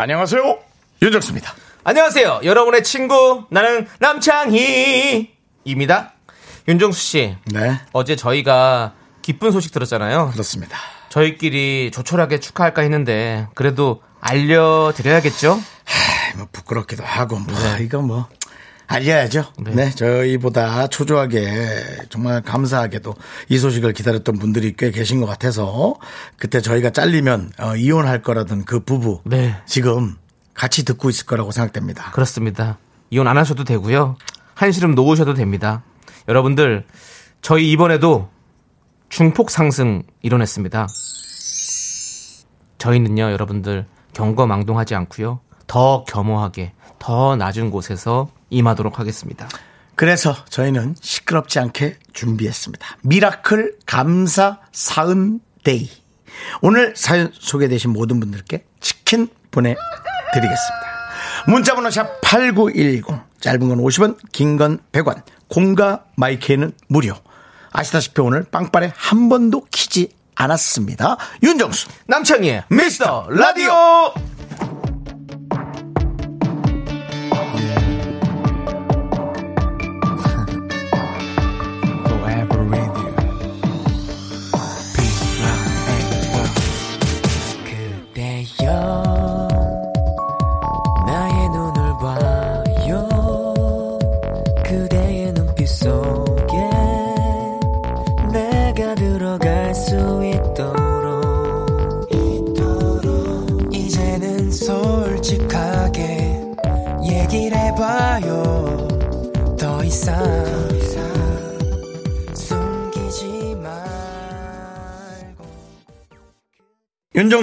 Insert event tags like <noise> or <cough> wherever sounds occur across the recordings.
안녕하세요. 윤정수입니다. 안녕하세요. 여러분의 친구 나는 남창희입니다. 윤정수 씨. 네. 어제 저희가 기쁜 소식 들었잖아요. 그렇습니다. 저희끼리 조촐하게 축하할까 했는데 그래도 알려드려야겠죠? 하, 뭐 부끄럽기도 하고 뭐 이거 뭐 알려야죠. 네. 저희보다 초조하게 정말 감사하게도 이 소식을 기다렸던 분들이 꽤 계신 것 같아서 그때 저희가 잘리면 어, 이혼할 거라던 그 부부 네. 지금 같이 듣고 있을 거라고 생각됩니다. 그렇습니다. 이혼 안 하셔도 되고요. 한시름 놓으셔도 됩니다. 여러분들 저희 이번에도 중폭 상승 이뤄냈습니다. 저희는요, 여러분들 경거망동하지 않고요. 더 겸허하게, 더 낮은 곳에서 임하도록 하겠습니다. 그래서 저희는 시끄럽지 않게 준비했습니다. miracle 감사 사은 day. 오늘 사연 소개되신 모든 분들께 치킨 보내드리겠습니다. 문자번호 sharp 8910. 짧은 건 50원, 긴 건 100원. 콩과 마이케이는 무료. 아시다시피 오늘 빵빠레 한 번도 키지 않았습니다. 윤정수. 남창희의 미스터 라디오!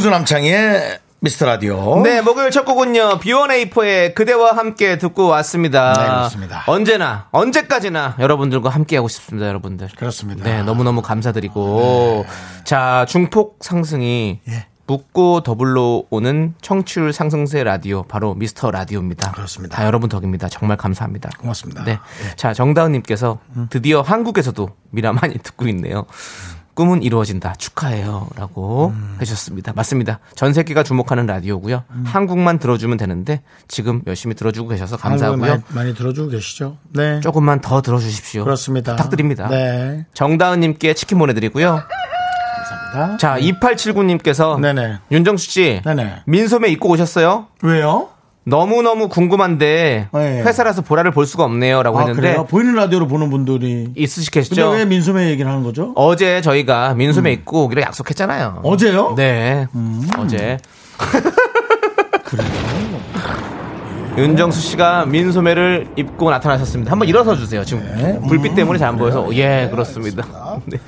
윤정수 남창의 미스터 라디오. 네, 목요일 첫 곡은요, B1A4의 그대와 함께 듣고 왔습니다. 네, 그렇습니다. 언제나, 언제까지나 여러분들과 함께하고 싶습니다, 여러분들. 그렇습니다. 네, 너무너무 감사드리고. 자, 중폭 상승이 예. 묻고 더불러 오는 청취율 상승세 라디오, 바로 미스터 라디오입니다. 그렇습니다. 다 여러분 덕입니다. 정말 감사합니다. 고맙습니다. 네. 자, 정다은님께서 드디어 한국에서도 미라 많이 <laughs> 듣고 있네요. 꿈은 이루어진다. 축하해요. 라고 음. 해주셨습니다. 맞습니다. 전 세계가 주목하는 라디오고요. 한국만 들어주면 되는데 지금 열심히 들어주고 계셔서 감사하고요. 많이, 많이 들어주고 계시죠? 네. 조금만 더 들어주십시오. 그렇습니다. 부탁드립니다. 네. 정다은님께 치킨 보내드리고요. 감사합니다. 자, 2879님께서 네네. 윤정수 씨 네네. 민소매 입고 오셨어요? 왜요? 너무너무 궁금한데 네. 회사라서 보라를 볼 수가 없네요라고 아, 했는데 그래요? 보이는 라디오로 보는 분들이. 근데 있으시겠죠? 왜 민소매 얘기를 하는 거죠? 어제 저희가 민소매 입고 오기로 약속했잖아요. 어제요? 음. 네. 어제. <laughs> 윤정수 씨가 민소매를 입고 나타나셨습니다. 한번 일어서 주세요. 지금 네. 불빛 음, 때문에 잘 안 보여서. 예, 그렇습니다. <laughs> 네.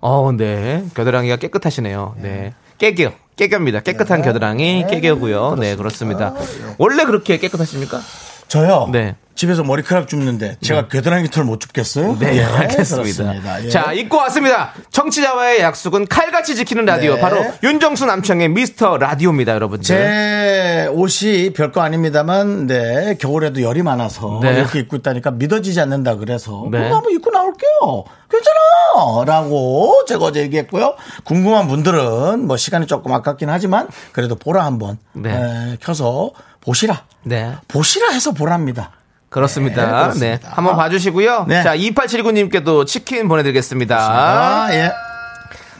어, 네. 겨드랑이가 깨끗하시네요. 네. 깨겨. 깨겨입니다. 깨끗한 겨드랑이 깨겨고요. 네, 그렇습니다. 원래 그렇게 깨끗하십니까? 저요? 네. 집에서 머리카락 줍는데 제가 겨드랑이 털 못 줍겠어요? 네, 예, 알겠습니다. 예. 자, 입고 왔습니다. 청취자와의 약속은 칼같이 지키는 라디오. 네. 바로 윤정수 남창의 미스터 라디오입니다, 여러분들. 제 옷이 별거 아닙니다만, 네, 겨울에도 열이 많아서 네. 이렇게 입고 있다니까 믿어지지 않는다 그래서 네. 한번 입고 나올게요. 괜찮아! 라고 제가 어제 얘기했고요. 궁금한 분들은 뭐 시간이 조금 아깝긴 하지만 그래도 보라 한번 네. 에, 켜서 보시라. 네. 보시라 해서 보랍니다. 그렇습니다. 네, 네. 그렇습니다. 한번 봐주시고요. 네. 자, 2879님께도 치킨 보내드리겠습니다. 아, 예.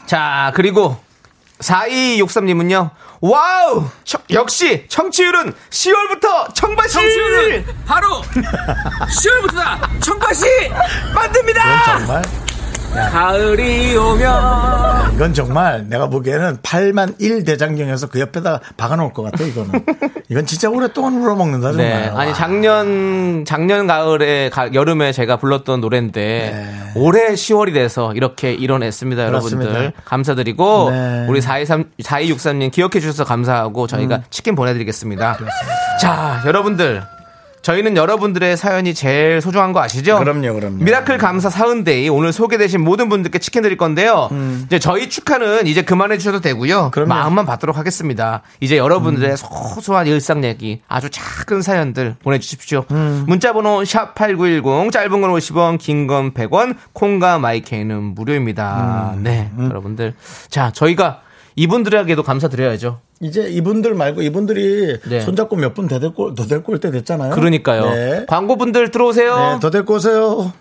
자, 그리고 4263님은요. 와우! 청- 역시 청취율은 10월부터 청바시! <laughs> 가을이 오면 이건 정말 내가 보기에는 8만 1 대장경에서 그 옆에다가 박아놓을 것 같아, 이거는. 이건 진짜 오랫동안 우려먹는다, 정말. 네. 아니 와. 작년 작년 가을에 가- 여름에 제가 불렀던 노래인데 올해 10월이 돼서 이렇게 이뤄냈습니다, 여러분들. 네. 그렇습니다. 감사드리고 네. 우리 423 4263님 기억해 주셔서 감사하고 저희가 치킨 보내 드리겠습니다. 자, 여러분들 저희는 여러분들의 사연이 제일 소중한 거 아시죠? 그럼요, 그럼요. miracle 감사 사은day 오늘 소개되신 모든 분들께 치킨 드릴 건데요. 이제 저희 축하는 이제 그만해 주셔도 되고요. 음. 그럼요. 음. 마음만 받도록 하겠습니다. 이제 여러분들의 소소한 일상 얘기, 아주 작은 사연들 보내주십시오. 음. 문자번호 sharp #8910 짧은 건 50원, 긴 건 100원, 콩과 마이케이는 무료입니다. 음. 네, 여러분들. 자, 저희가 이분들에게도 감사드려야죠. 이제 이분들 말고 이분들이 네. 손잡고 몇 분 더 데리고, 더 데리고 올 때 됐잖아요. 그러니까요. 네. 광고분들 들어오세요. 네, 더 데리고 오세요.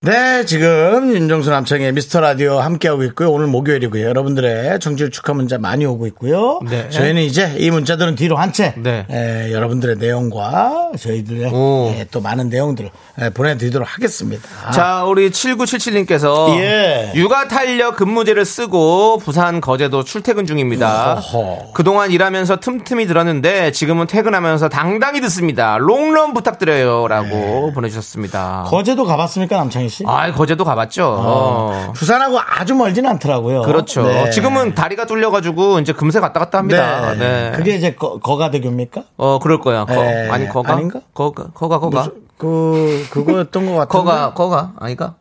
네, 지금 윤정수 남창의 미스터 라디오 함께하고 있고요. 오늘 목요일이고요. 여러분들의 정질 축하 문자 많이 오고 있고요. 네. 저희는 이제 이 문자들은 뒤로 한채 네. 에, 여러분들의 내용과 저희들의 오. 에, 또 많은 내용들을 에, 보내드리도록 하겠습니다. 자, 우리 7977님께서 예. 육아 탄력 근무제를 쓰고 부산 거제도 출퇴근 중입니다. 어허. 그동안 일하면서 틈틈이 들었는데 지금은 퇴근하면서 당당히 듣습니다. 롱런 부탁드려요라고 보내주셨습니다. 네. 거제도 가봤습니까, 남창 희 씨? 아, 거제도 가봤죠. 어. 부산하고 아주 멀진 않더라고요. 그렇죠. 네. 지금은 다리가 뚫려가지고 이제 금세 갔다 갔다 합니다. 네. 네. 그게 이제 거, 거가대교입니까? 어 그럴 거야. 거, 네. 아니 거가 아닌가? 거가 거가 거가 무슨- 그 그거였던 것 같은데. 거가 거가 아니가?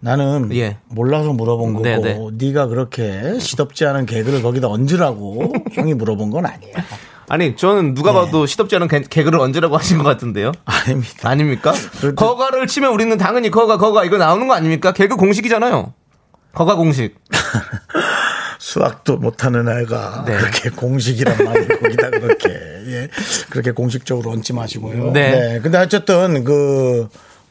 나는 예. 몰라서 물어본 거고 네, 네. 네가 그렇게 시덥지 않은 개그를 거기다 얹으라고 <laughs> 형이 물어본 건 아니야. 아니 저는 누가 봐도 시덥지 않은 개, 개그를 얹으라고 하신 것 같은데요. 아닙니다. 아닙니까? 그래도- 거가를 치면 우리는 당연히 거가 거가 이거 나오는 거 아닙니까? 개그 공식이잖아요. 거가 공식. <laughs> 수학도 못하는 애가 네. 그렇게 공식이란 말을 거기다 그렇게 예 그렇게 공식적으로 얹지 마시고요. 네. 근데 어쨌든 그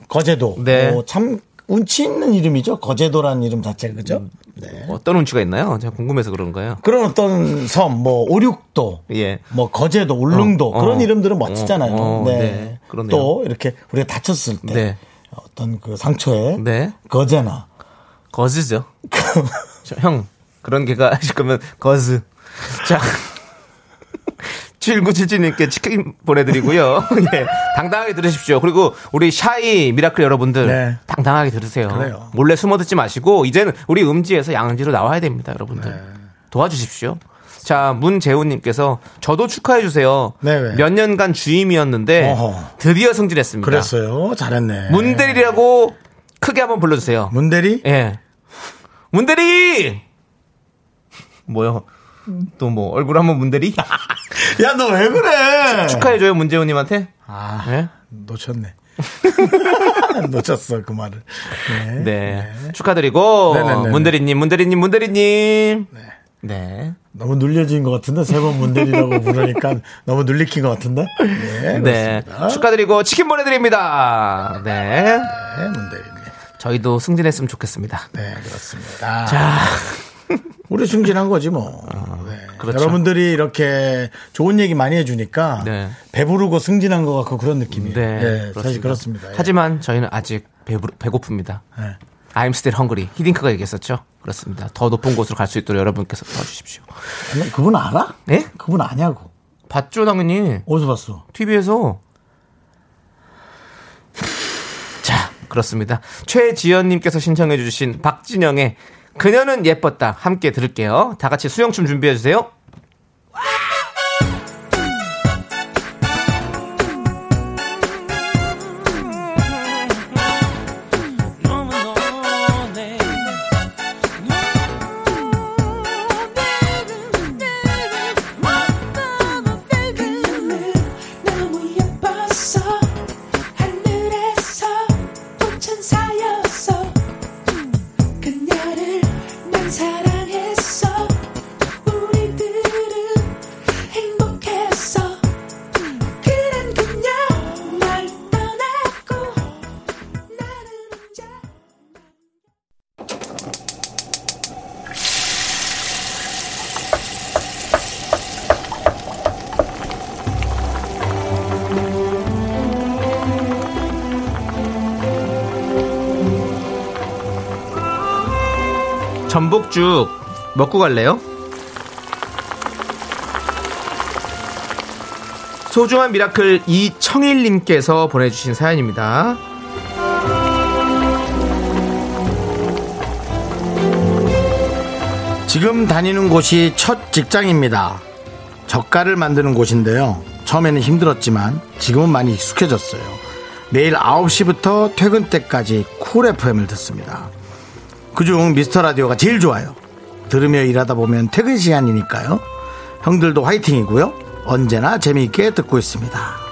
거제도 네. 어, 참 운치 있는 이름이죠. 거제도라는 이름 자체가 그죠? 네. 어떤 운치가 있나요? 제가 궁금해서 그런 거예요. 그런 어떤 섬, 뭐 오륙도, 예. 뭐 거제도, 울릉도 어, 그런 어. 이름들은 멋지잖아요. 어, 어, 네. 네. 그러네요. 또 이렇게 우리가 다쳤을 때 네. 어떤 그 상처에 네. 거제나 거즈죠. <laughs> 저, 형 그런 개가 하실 거면 거즈. 자. 7977님께 치킨 보내드리고요. <laughs> 예. 당당하게 들으십시오. 그리고 우리 shy miracle 여러분들 네. 당당하게 들으세요. 그래요. 몰래 숨어 듣지 마시고 이제는 우리 음지에서 양지로 나와야 됩니다, 여러분들. 네. 도와주십시오. 자, 문재훈님께서 저도 축하해주세요. 네, 왜? 몇 년간 주임이었는데 어허. 드디어 승진했습니다. 그랬어요. 잘했네. 문대리라고 크게 한번 불러주세요. 문대리? 예. 문대리! 뭐요? 또 뭐, 얼굴 한번 문대리? <laughs> 야, 너 왜 그래? 축하해줘요, 문재훈님한테? 아, 예? 놓쳤네. <laughs> 놓쳤어, 그 말을. 네. 네. 축하드리고, 네네네. 문대리님, 문대리님, 문대리님. 네. 너무 눌려진 것 같은데, 세 번 문대리라고 부르니까 너무 눌리킨 것 같은데? 네. 네. 축하드리고, 치킨 보내드립니다. 네. 네, 문대리님. 저희도 승진했으면 좋겠습니다. 네, 그렇습니다. 자, <laughs> 우리 승진한 거지 뭐. 네. 그렇죠. 여러분들이 이렇게 좋은 얘기 많이 해주니까 네. 배부르고 승진한 것 같고 그런 느낌이에요. 네. 네, 사실 그렇습니다. 예. 하지만 저희는 아직 배, 배고픕니다. 네. I'm still hungry. 히딩크가 얘기했었죠. 그렇습니다. 더 높은 곳으로 갈 수 있도록 여러분께서 도와주십시오. 아니, 그분 알아? 네? 그분 아냐고. 봤죠, 당연히. 어디서 봤어? TV에서. 자, 그렇습니다. 최지연님께서 신청해주신 박진영의 그녀는 예뻤다. 함께 들을게요. 다 같이 수영춤 준비해주세요. 전복죽 먹고 갈래요? 소중한 miracle 이청일님께서 보내주신 사연입니다. 지금 다니는 곳이 첫 직장입니다. 젓갈을 만드는 곳인데요. 처음에는 힘들었지만 지금은 많이 익숙해졌어요. 매일 9시부터 퇴근 때까지 Cool FM을 듣습니다. 그중 미스터 라디오가 제일 좋아요. 들으며 일하다 보면 퇴근 시간이니까요. 형들도 화이팅이고요. 언제나 재미있게 듣고 있습니다.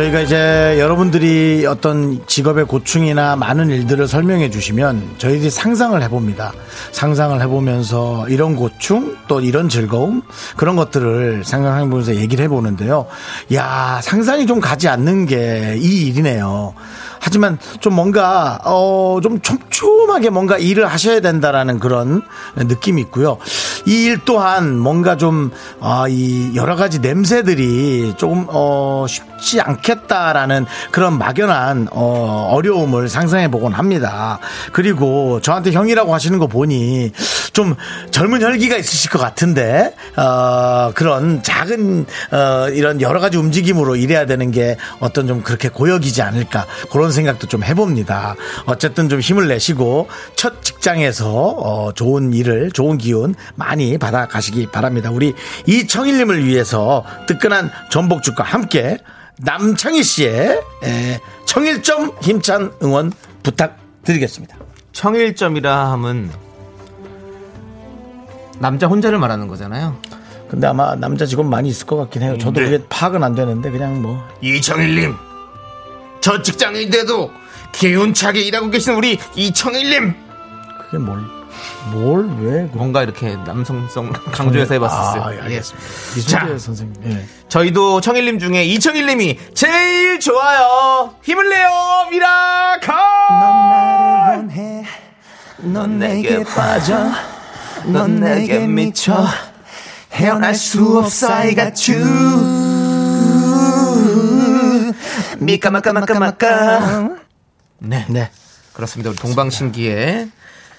저희가 이제 여러분들이 어떤 직업의 고충이나 많은 일들을 설명해 주시면 저희들이 상상을 해봅니다. 상상을 해보면서 이런 고충 또 이런 즐거움 그런 것들을 상상해 보면서 얘기를 해보는데요. 야 상상이 좀 가지 않는 게 이 일이네요. 하지만 좀 뭔가 어좀 촘촘하게 뭔가 일을 하셔야 된다라는 그런 느낌이 있고요. 이 일 또한 뭔가 좀 아, 이 여러 가지 냄새들이 조금 어 쉽지 않겠다라는 그런 막연한 어 어려움을 상상해 보곤 합니다. 그리고 저한테 형이라고 하시는 거 보니 좀 젊은 혈기가 있으실 것 같은데 어 그런 작은 어 이런 여러 가지 움직임으로 일해야 되는 게 어떤 좀 그렇게 고역이지 않을까 그런 생각도 좀 해봅니다. 어쨌든 좀 힘을 내시고 첫 직장에서 어 좋은 일을 좋은 기운 받아 가시기 바랍니다. 우리 이청일님을 위해서 뜨끈한 전복죽과 함께 남창희 씨의 에, 청일점 힘찬 응원 부탁드리겠습니다. 청일점이라 함은 남자 혼자를 말하는 거잖아요. 근데 아마 남자 직원 많이 있을 것 같긴 해요. 저도 네. 그게 파악은 안 되는데 그냥 뭐 이청일님, 저 직장인데도 기운차게 일하고 계신 우리 이청일님. 그게 뭘, 뭘, 왜. 그- 뭔가 이렇게 남성성 강조해서 해봤었어요. 아, 예. 알겠습니다. 자. 이순재 선생님. 예. 저희도 청일님 중에 이청일님이 제일 좋아요. 힘을 내요, 미라카. 나를 원해 넌 내게 빠져 넌 내게 미쳐 헤어날 수 없어 I got you 미까마까마까마까 네, 네. 그렇습니다. 우리 동방신기에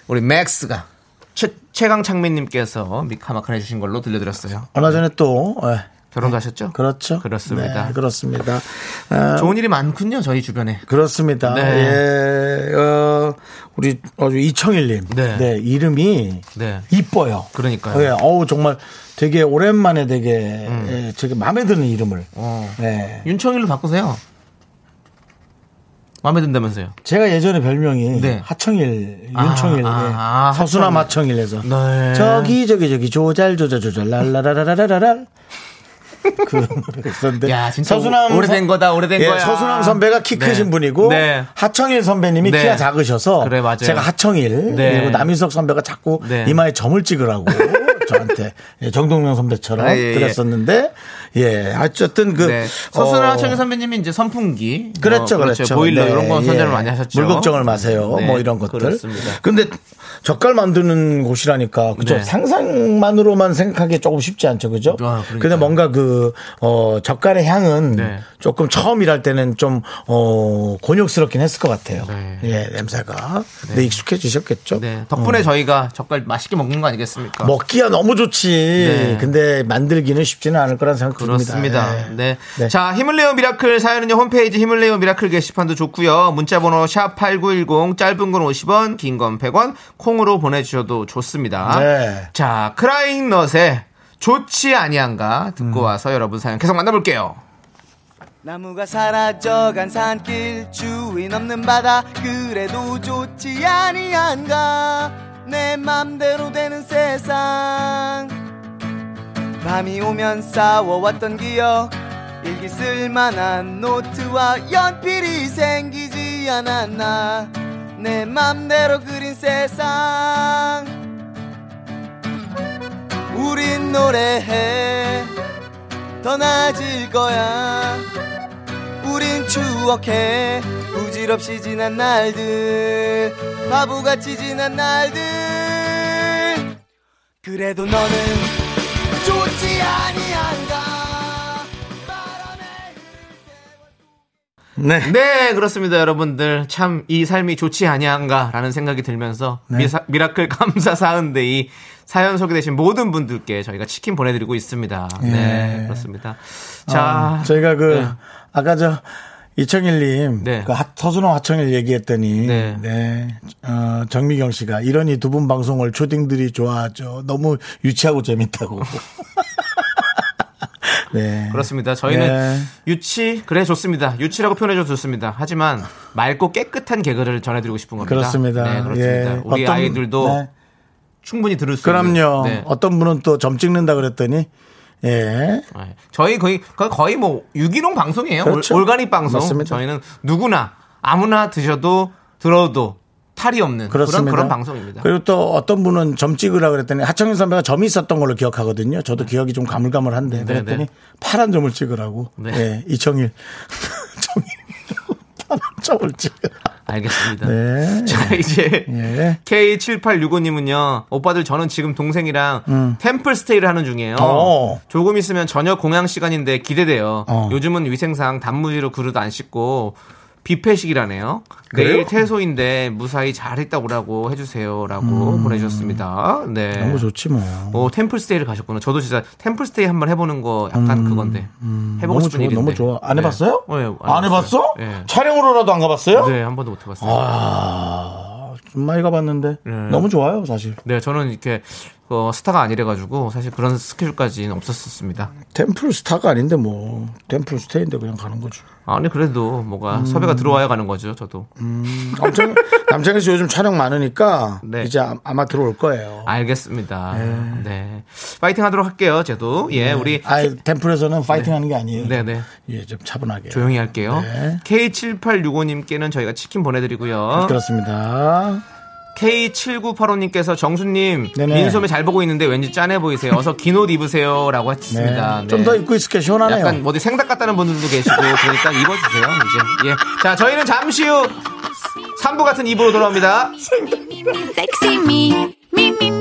우리 맥스가 최, 최강 창민님께서 미카마카 해주신 걸로 들려드렸어요. 얼마 전에 또, 예, 결혼도 하셨죠? 그렇죠. 그렇습니다. 네, 그렇습니다. 아, 좋은 일이 많군요, 저희 주변에. 그렇습니다. 네. 예, 어, 우리 이청일님. 네. 네. 이름이 네. 이뻐요. 그러니까요. 예, 어우 정말 되게 오랜만에 되게 예, 되게 마음에 드는 이름을. 음. 어. 네. 윤청일로 바꾸세요. 마음에 든다면서요? 제가 예전에 별명이 네. 하청일, 아, 윤청일, 아, 예. 아, 서수남 하청일. 하청일에서 네. 저기 저기 저기 조잘 조잘 조잘 랄라라라라라랄 <laughs> 그 있었는데 야, 진짜 서수남 오래된 선- 거다, 오래된 예, 거야. 서수남 선배가 키 네. 크신 분이고 네. 하청일 선배님이 네. 키가 작으셔서 그래, 맞아요. 제가 하청일 네. 그리고 남인석 선배가 자꾸 네. 이마에 점을 찍으라고 저한테 예, 정동명 선배처럼 아, 예, 예. 그랬었는데 예 어쨌든 그 네. 서순아 어, 하청일 선배님이 이제 선풍기. 그랬죠, 어, 그렇죠. 보일러 네, 이런 건 선전을 예. 많이 하셨죠. 물 걱정을 마세요. 네, 뭐 이런 것들. 그렇습니다. 근데 젓갈 만드는 곳이라니까 그죠? 네. 상상만으로만 생각하기 조금 쉽지 않죠, 그죠? 아. 근데 뭔가 그 어, 젓갈의 향은 네. 조금 처음 일할 때는 좀 어, 곤욕스럽긴 했을 것 같아요. 네. 예, 냄새가. 근데 익숙해지셨겠죠? 네. 덕분에 어. 저희가 젓갈 맛있게 먹는 거 아니겠습니까? 먹기야 너무 좋지. 네. 근데 만들기는 쉽지는 않을 거란 생각 듭니다. 그렇습니다. 예. 네. 네. 자, 힘을 내요 miracle 사연은요, 홈페이지 힘을 내요 miracle 게시판도 좋고요 문자 번호 sharp 8910, 짧은 건 50원, 긴 건 100원, 콩으로 보내 주셔도 좋습니다. 네. 자, 크라잉 넛의 좋지 아니한가 듣고 음. 와서 여러분 사연 계속 만나 볼게요. 나무가 사라져간 산길 주인 없는 바다 그래도 좋지 아니한가 내 맘대로 되는 세상. 밤이 오면 싸워왔던 기억 일기 쓸만한 노트와 연필이 생기지 않았나. 내 맘대로 그린 세상. 우린 노래해. 더 나아질 거야. 우린 추억해 부질없이 지난 날들 바보같이 지난 날들 그래도 너는 좋지 아니한가 네. 네, 그렇습니다, 여러분들. 참, 이 삶이 좋지 아니한가라는 생각이 들면서, 네. 미사- miracle 감사 사은데이 사연 소개되신 모든 분들께 저희가 치킨 보내드리고 있습니다. 네, 예. 그렇습니다. 자, 어, 저희가 그 네. 아까 저 이청일님 네. 그 하- 서준호 하청일 얘기했더니 네. 네. 어, 정미경 씨가 이러니 두 분 방송을 초딩들이 좋아하죠. 너무 유치하고 재밌다고. <laughs> 네. 그렇습니다. 저희는 네. 유치, 그래, 좋습니다. 유치라고 표현해줘도 좋습니다. 하지만, 맑고 깨끗한 개그를 전해드리고 싶은 겁니다. 그렇습니다. 네, 그렇습니다. 예. 우리 어떤- 아이들도 네. 충분히 들을 수 있는. 그럼요. 네. 어떤 분은 또 점 찍는다 그랬더니 예. 네. 저희 거의 거의- 뭐 유기농 방송이에요. 그렇죠. 올, 가닉 방송. 맞습니다. 저희는 누구나 아무나 드셔도 들어도 탈이 없는 그런 그렇습니다. 그런 방송입니다. 그리고 또 어떤 분은 점 찍으라 그랬더니 하청인 선배가 점이 있었던 걸로 기억하거든요. 저도 기억이 좀 가물가물한데 네, 그랬더니 네. 파란 점을 찍으라고. 네. 예. 이청일. <laughs> 정일. 파란 점을 찍으라. 알겠습니다. 네. <laughs> 자 이제 예. K7865님은요. 오빠들 저는 지금 동생이랑 템플 스테이를 하는 중이에요. 음. 어. 조금 있으면 저녁 공양 시간인데 기대돼요. 어. 요즘은 위생상 단무지로 그릇 안 씻고 뷔페식이라네요. 그래요? 내일 퇴소인데 무사히 잘 있다 오라고 해주세요라고 보내주셨습니다. 네. 음. 너무 좋지 뭐. 오, 템플스테이를 가셨구나. 저도 진짜 템플스테이 한번 해보는 거 약간 그건데. 해보고 너무 싶은 좋아, 일인데. 너무 좋아. 안 네. 해봤어요? 네, 안 해봤어? 네. 촬영으로라도 안 가봤어요? 네, 한 번도 못 해봤어요. 아, 좀 많이 가봤는데 네. 너무 좋아요, 사실. 네, 저는 이렇게 어, 스타가 아니래가지고 사실 그런 스케줄까지는 없었습니다. 템플 스타가 아닌데 뭐 템플 스테이인데 그냥 가는 거죠. 아니 그래도 뭐가 음. 섭외가 들어와야 가는 거죠, 저도. 남창 남창희 씨 요즘 촬영 많으니까 네. 이제 아- 아마 들어올 거예요. 알겠습니다. 네. 파이팅 하도록 할게요, 저도. 예, 우리 아, 템플에서는 파이팅하는 게 아니에요. 네, 네. 예, 좀 차분하게. 조용히 할게요. 네. K7865님께는 저희가 치킨 보내드리고요. 그렇습니다. K7985님께서 정수님 네네. 민소매 잘 보고 있는데 왠지 짠해 보이세요. 어서 긴 옷 입으세요라고 했습니다. 네. 좀더 입고 있을게 시원하네요. 약간 어디 생닭 같다는 분들도 계시고 그러니까 입어주세요. 이제 예. 자 저희는 잠시 후 3부 같은 입으로 돌아옵니다. Me, me, me,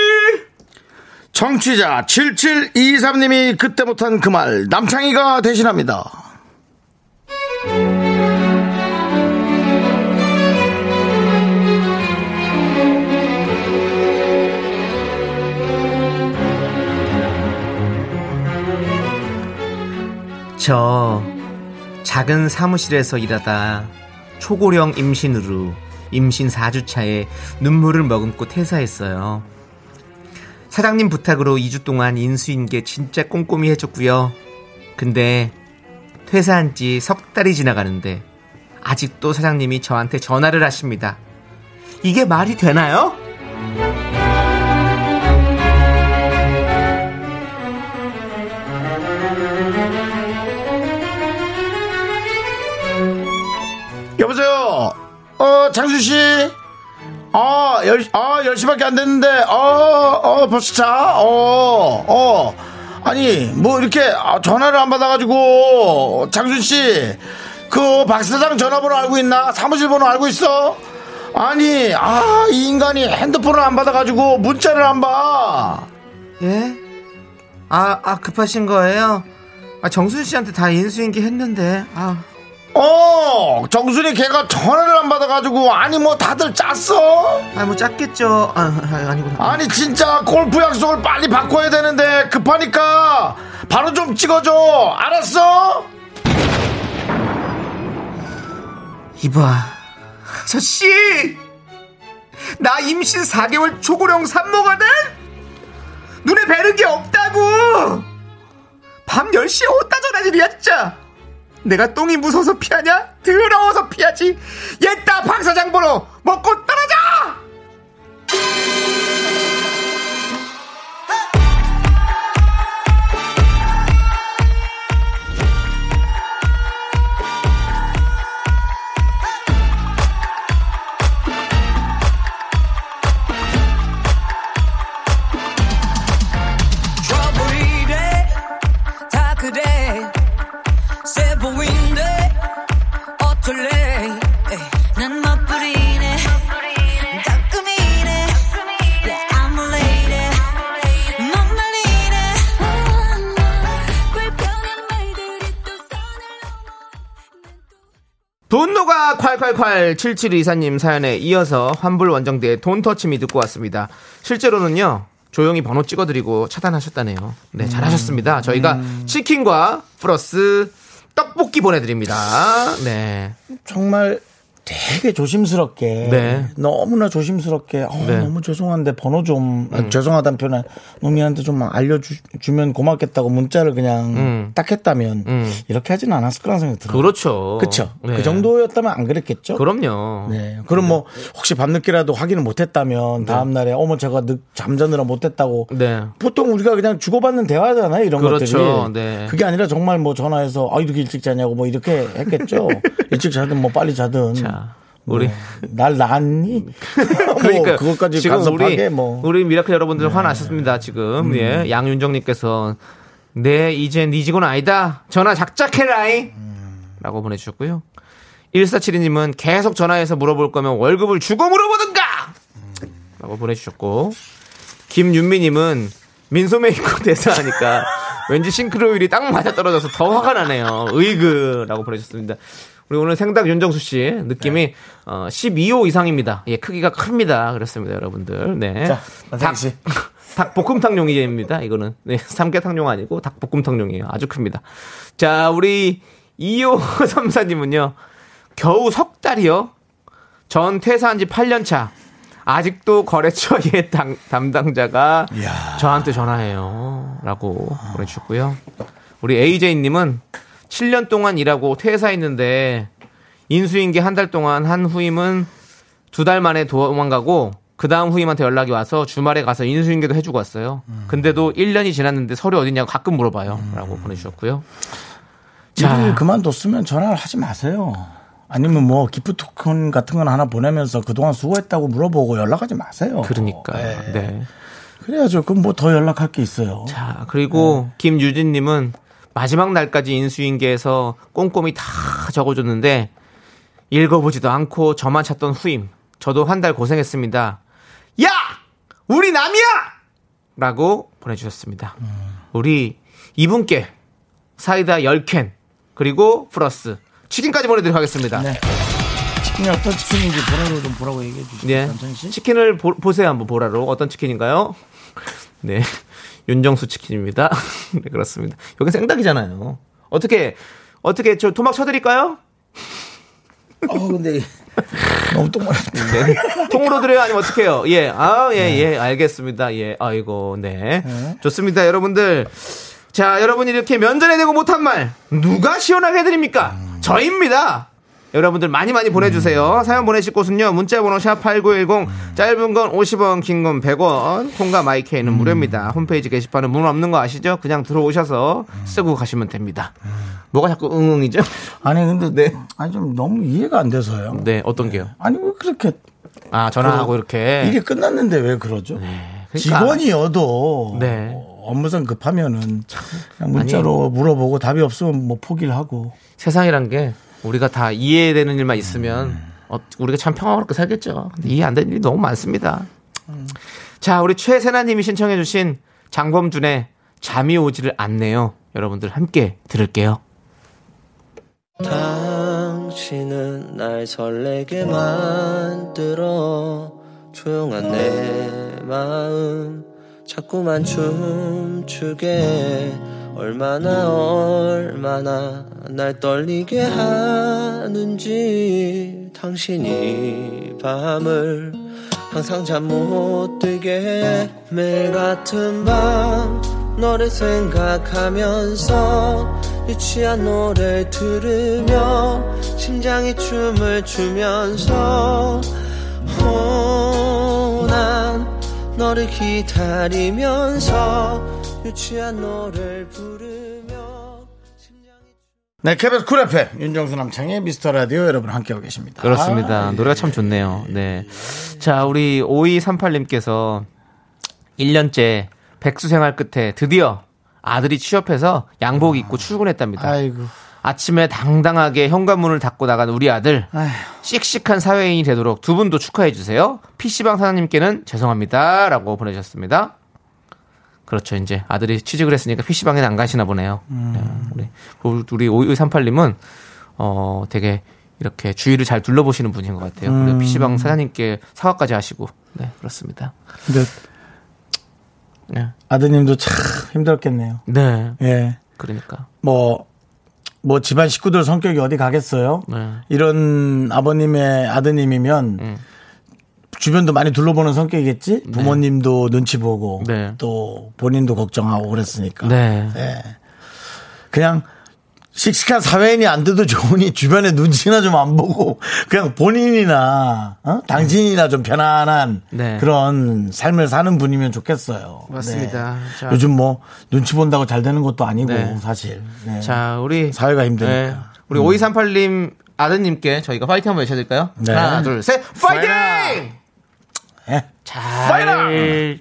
청취자 7723님이 그때 못한 그 말 남창희가 대신합니다. 저 작은 사무실에서 일하다 초고령 임신으로 임신 4주차에 눈물을 머금고 퇴사했어요. 사장님 부탁으로 2주 동안 인수인계 진짜 꼼꼼히 해줬고요. 근데 퇴사한 지 석 달이 지나가는데 아직도 사장님이 저한테 전화를 하십니다. 이게 말이 되나요? 여보세요. 어, 장수 씨. 아, 열, 아, 10시밖에 안 됐는데, 어, 어, 벌써 자? 어, 어. 아니, 뭐, 이렇게, 아, 전화를 안 받아가지고, 장수 씨, 그, 박 사장 전화번호 알고 있나? 사무실 번호 알고 있어? 아니, 아, 이 인간이 핸드폰을 안 받아가지고, 문자를 안 봐. 예? 아, 아 급하신 거예요? 아, 정순 씨한테 다 인수인계 했는데, 아. 어, 정순이 걔가 전화를 안 받아가지고, 아니, 뭐, 다들 짰어? 아, 뭐 짰겠죠. 아, 아 아 니구나. 아니 진짜 골프 약속을 빨리 바꿔야 되는데 급하니까 바로 좀 찍어줘 알았어? 이봐. 저 씨! 나 임신 4개월 초고령 산모거든? 눈에 뵈는 게 없다고! 밤 10시에 어디다 전화질이야, 진짜! 내가 똥이 무서워서 피하냐? 더러워서 피하지. 옛다 박 사장 번호 먹고 떨어져. 분노가 콸콸콸 7724님 사연에 이어서 환불 원정대의 돈 터치미 듣고 왔습니다. 실제로는요. 조용히 번호 찍어드리고 차단하셨다네요. 네, 잘하셨습니다. 저희가 치킨과 플러스 떡볶이 보내드립니다. 네. 정말 되게 조심스럽게 네. 너무나 조심스럽게 어, 네. 너무 죄송한데 번호 좀 아, 죄송하다는 표현 노미한테 좀 알려주면 고맙겠다고 문자를 그냥 음. 딱 했다면 음. 이렇게 하지는 않았을 거라는 생각이 들어요. 그렇죠. 그쵸. 네. 그 정도였다면 안 그랬겠죠. 그럼요. 네. 그럼 뭐 혹시 밤늦게라도 확인을 못했다면 다음 날에 어머 제가 늦 잠자느라 못했다고 네. 보통 우리가 그냥 주고받는 대화잖아요 이런 그렇죠. 것들이 네. 그게 아니라 정말 뭐 전화해서 아 이렇게 일찍 자냐고 뭐 이렇게 했겠죠 <laughs> 일찍 자든 뭐 빨리 자든 자, 우리 뭐, 날 낳았니? <laughs> 그러니까 뭐 그것까지 지금 간섭하게 우리 뭐. 우리 miracle 여러분들 화나셨습니다 지금. 예. 양윤정님께서 네 이제 네 직원 아니다. 전화 작작해라이. 라고 보내주셨고요. 1472님은 계속 전화해서 물어볼 거면 월급을 주고 물어보든가! 라고 보내주셨고. 김윤미님은 민소 메이커 <laughs> 대사하니까 왠지 싱크로율이 딱 맞아 떨어져서 더 화가 나네요. 의그라고 보내주셨습니다. 우리 오늘 생닭 윤정수 씨 느낌이 어, 12호 이상입니다. 예, 크기가 큽니다. 그렇습니다, 여러분들. 네. 자. 닭 <laughs> 볶음탕용입니다. 이거는 네, 삼계탕용 아니고 닭 볶음탕용이에요. 아주 큽니다. 자, 우리 2호 <laughs> 삼사님은요. 겨우 석 달이요. 전 퇴사한 지 8년 차. 아직도 거래처의 <laughs> 당- 담당자가 저한테 전화해요. 라고 보내주셨고요. 우리 AJ님은 7년 동안 일하고 퇴사했는데 인수인계 한 달 동안 한 후임은 두 달 만에 도망가고 그 다음 후임한테 연락이 와서 주말에 가서 인수인계도 해주고 왔어요. 근데도 1년이 지났는데 서류 어딨냐고 가끔 물어봐요. 라고 보내주셨고요. 일을 그만뒀으면 전화를 하지 마세요 아니면 뭐 기프토콘 같은 건 하나 보내면서 그동안 수고했다고 물어보고 연락하지 마세요 그러니까. 네. 네. 그래야죠 그럼 뭐 더 연락할 게 있어요 자, 그리고 김유진님은 마지막 날까지 인수인계에서 꼼꼼히 다 적어줬는데 읽어보지도 않고 저만 찾던 후임. 저도 한 달 고생했습니다. 야! 우리 남이야! 라고 보내주셨습니다. 우리 이분께 사이다 10캔, 그리고 플러스 치킨까지 보내드리도록 하겠습니다. 네. 치킨이 어떤 치킨인지 보라로 좀 보라고 얘기해 주시죠 네. 남창희 씨. 치킨을 보, 보세요, 한번 보라로. 어떤 치킨인가요? 네. 윤정수 치킨입니다. <laughs> 네, 그렇습니다. 여기 생닭이잖아요. 어떻게, 어떻게, 저 토막 쳐드릴까요? 어 근데 너무 똥만 네. 통으로 드려요? 아니면 어떻게 해요? 예. 아, 예, 예. 알겠습니다. 예. 아이고, 네. 좋습니다. 여러분들. 자, 여러분이 이렇게 면전에 대고 못한 말, 누가 시원하게 해드립니까? 저입니다. 여러분들 많이 많이 보내주세요. 사연 보내실 곳은요. 문자번호 샵8910 짧은 건 50원 긴 건 100원 콩과 마이케이는 무료입니다. 홈페이지 게시판은 문 없는 거 아시죠? 그냥 들어오셔서 쓰고 가시면 됩니다. 뭐가 자꾸 응응이죠? 아니 근데 네. 아니 좀 너무 이해가 안 돼서요. 네, 어떤 게요? 아니 왜 그렇게 아, 전화하고 이렇게. 일이 끝났는데 왜 그러죠? 그러니까. 직원이어도 네. 업무상 급하면은 그냥 문자로 물어보고 답이 없으면 뭐 포기를 하고 세상이란 게 우리가 다 이해되는 일만 있으면 어, 우리가 참 평화롭게 살겠죠. 근데 이해 안 되는 일이 너무 많습니다. 자, 우리 최세나님이 신청해주신 장범준의 잠이 오지를 않네요. 여러분들 함께 들을게요. 당신은 날 설레게 만들어 조용한 내 마음 자꾸만 춤추게 얼마나 얼마나 날 떨리게 하는지 당신이 밤을 항상 잠 못 들게 해 매일 같은 밤 너를 생각하면서 유치한 노래 들으며 심장이 춤을 추면서 어, 난 너를 기다리면서 유치한 노래를 부르며 심장이 네, KBS 쿨 FM 윤정수 남창의 미스터 라디오 여러분 함께하고 계십니다. 그렇습니다. 아, 노래가 참 좋네요. 네. 자, 우리 5238님께서 1년째 백수 생활 끝에 드디어 아들이 취업해서 양복 입고 출근했답니다. 아이고. 아침에 당당하게 현관문을 닫고 나간 우리 아들 아휴. 씩씩한 사회인이 되도록 두 분도 축하해 주세요. PC방 사장님께는 죄송합니다라고 보내셨습니다. 그렇죠. 이제 아들이 취직을 했으니까 PC방에는 안 가시나 보네요. 네, 우리 우리 5238님은 어 되게 이렇게 주위를 잘 둘러보시는 분인 것 같아요. 우리 PC방 사장님께 사과까지 하시고 네 그렇습니다. 근데 네, 아드님도 참 힘들었겠네요. 네 예. 그러니까 뭐, 뭐 집안 식구들 성격이 어디 가겠어요? 네. 이런 아버님의 아드님이면 음. 주변도 많이 둘러보는 성격이겠지? 부모님도 눈치 보고 네. 또 본인도 걱정하고 그랬으니까. 네. 예. 그냥 씩씩한 사회인이 안 돼도 좋으니 주변에 눈치나 좀 안 보고 그냥 본인이나 어? 당신이나 좀 편안한 네. 그런 삶을 사는 분이면 좋겠어요. 맞습니다. 네. 자. 요즘 뭐 눈치 본다고 잘 되는 것도 아니고 네. 사실. 네. 자 우리 사회가 힘드니까. 네. 우리 5238님 아드님께 저희가 파이팅 한번 외쳐드릴까요? 네. 하나, 둘, 셋, 파이팅! 예. 잘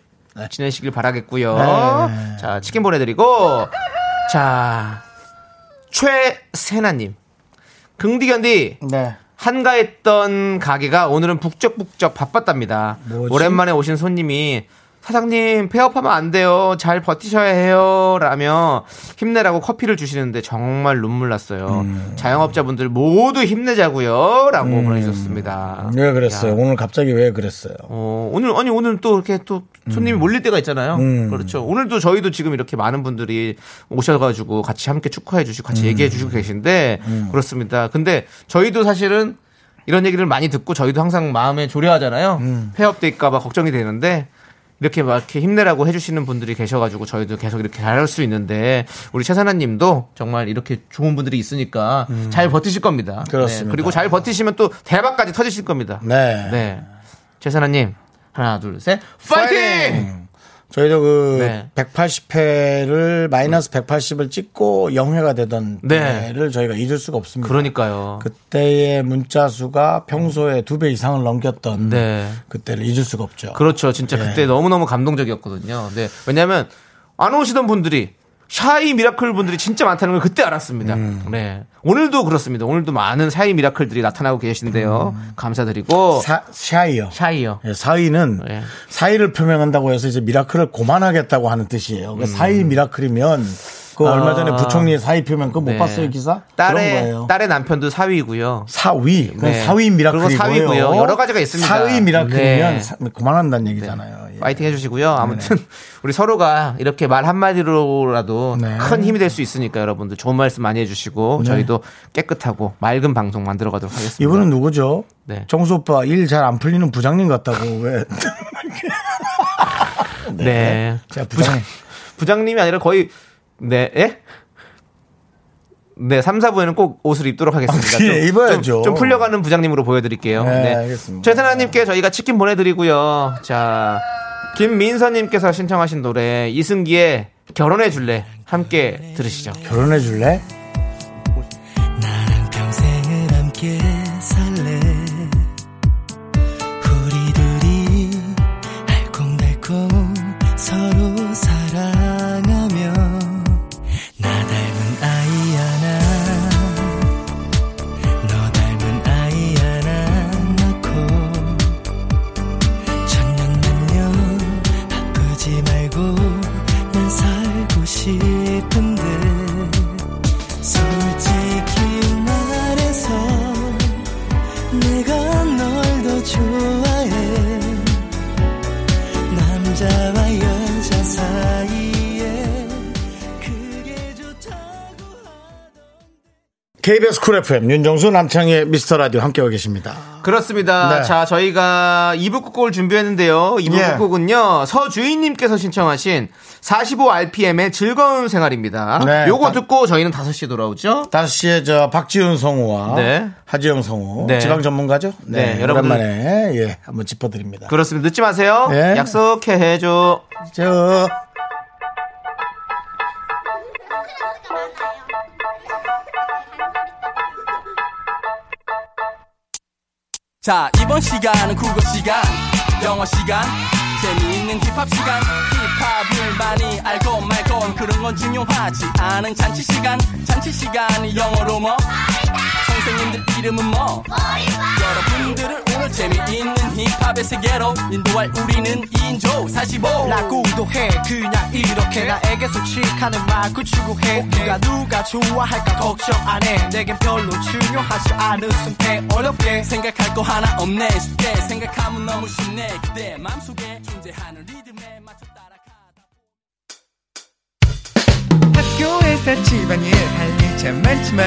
지내시길 바라겠고요. 네. 자, 치킨 보내드리고, 자, 최세나님. 긍디견디, 네. 한가했던 가게가 오늘은 북적북적 바빴답니다. 뭐지? 오랜만에 오신 손님이 사장님 폐업하면 안 돼요. 잘 버티셔야 해요. 라며 힘내라고 커피를 주시는데 정말 눈물 났어요. 음. 자영업자분들 모두 힘내자고요. 라고 보내주셨습니다. 왜 그랬어요? 야. 오늘 갑자기 왜 그랬어요? 어, 오늘, 아니, 오늘 또 이렇게 또 손님이 몰릴 때가 있잖아요. 음. 그렇죠. 오늘도 저희도 지금 이렇게 많은 분들이 오셔가지고 같이 함께 축하해 주시고 같이 얘기해 주시고 계신데, 그렇습니다. 근데 저희도 사실은 이런 얘기를 많이 듣고 저희도 항상 마음에 조려하잖아요. 폐업될까봐 걱정이 되는데, 이렇게 막 이렇게 힘내라고 해주시는 분들이 계셔가지고 저희도 계속 이렇게 잘할 수 있는데 우리 최사나님도 정말 이렇게 좋은 분들이 있으니까 잘 버티실 겁니다. 그렇습니다. 네, 그리고 잘 버티시면 또 대박까지 터지실 겁니다. 네. 네. 최선아님, 하나, 둘, 셋, 파이팅! 저희도 그 네. 180회를 마이너스 180을 찍고 0회가 되던 네. 때를 저희가 잊을 수가 없습니다. 그러니까요. 그때의 문자 수가 평소에 두 배 이상을 넘겼던 네. 그때를 잊을 수가 없죠. 그렇죠. 진짜 네. 그때 너무너무 감동적이었거든요. 네. 왜냐면, 안 오시던 분들이, shy miracle 분들이 진짜 많다는 걸 그때 알았습니다. 음. 네. 오늘도 그렇습니다. 오늘도 많은 shy miracle들이 나타나고 계신데요. 감사드리고, 음. 사, shy요. shy요. 예, 사의는 네. 사의를 표명한다고 해서 이제 miracle을 고만하겠다고 하는 뜻이에요. 음. 그 사의 miracle이면 그 얼마 전에 부총리 사의 표명 그거 못 아. 네. 봤어요 기사? 딸의. 딸의 남편도 사위고요. 사위, 네. 사위 miracle이고요. 그리고 사위고요. 여러 가지가 있습니다. 사의 miracle이면 네. 사- 그만한다는 얘기잖아요. 예. 파이팅 해주시고요. 아무튼 <laughs> 우리 서로가 이렇게 말 한마디로라도 네. 큰 힘이 될 수 있으니까 여러분들 좋은 말씀 많이 해주시고 저희도 깨끗하고 맑은 방송 만들어 가도록 하겠습니다. 이분은 누구죠? 네. 정수 오빠 일 잘 안 풀리는 부장님 같다고 <laughs> 왜? 네. 제가 부장님. 부장님이 아니라 거의 네, 예? 네, 3, 4부에는 꼭 옷을 입도록 하겠습니다. 아, 예, 입어야죠. 좀, 좀 풀려가는 부장님으로 보여드릴게요. 네, 알겠습니다. 최선아님께 저희가 치킨 보내드리고요. 자, 김민서님께서 신청하신 노래 이승기의 결혼해 줄래 함께 들으시죠. 결혼해 줄래? KBS 쿨 FM 윤정수 남창의 미스터 라디오 함께하고 계십니다. 그렇습니다. 네. 자, 저희가 2부 끝곡을 준비했는데요. 2부 예. 끝곡은요. 서주인님께서 신청하신 45rpm의 즐거운 생활입니다. 네. 요거 딱- 듣고 저희는 5시에 돌아오죠. 5시에 저 박지훈 성우와 네. 하지영 성우 네. 지방 전문가죠? 네, 네, 오랜만에 예, 한번 짚어드립니다. 그렇습니다. 늦지 마세요. 네. 약속해 해줘. 저 자 이번 시간은 국어 시간 영어 시간 재미있는 힙합 시간. 힙합을 많이 알고 말고 그런 건 중요하지 않은 잔치 시간. 잔치 시간이 영어로 뭐 선생님들 이름은 뭐? 여러분들을 오늘 재미있는 힙합의 세계로 인도할 우리는 2인조 45 라고도 해. 그냥 이렇게 나에게 솔직하는 말고 추구해. 누가 누가 좋아할까 걱정 안 해. 내겐 별로 중요하지 않은 승패 어렵게. 생각할 거 하나 없네. 쉽게 생각하면 너무 쉽네. 그대 맘속에 존재하는 리듬에 맞춰 따라가 학교에서 집안일 할 일 참 많지만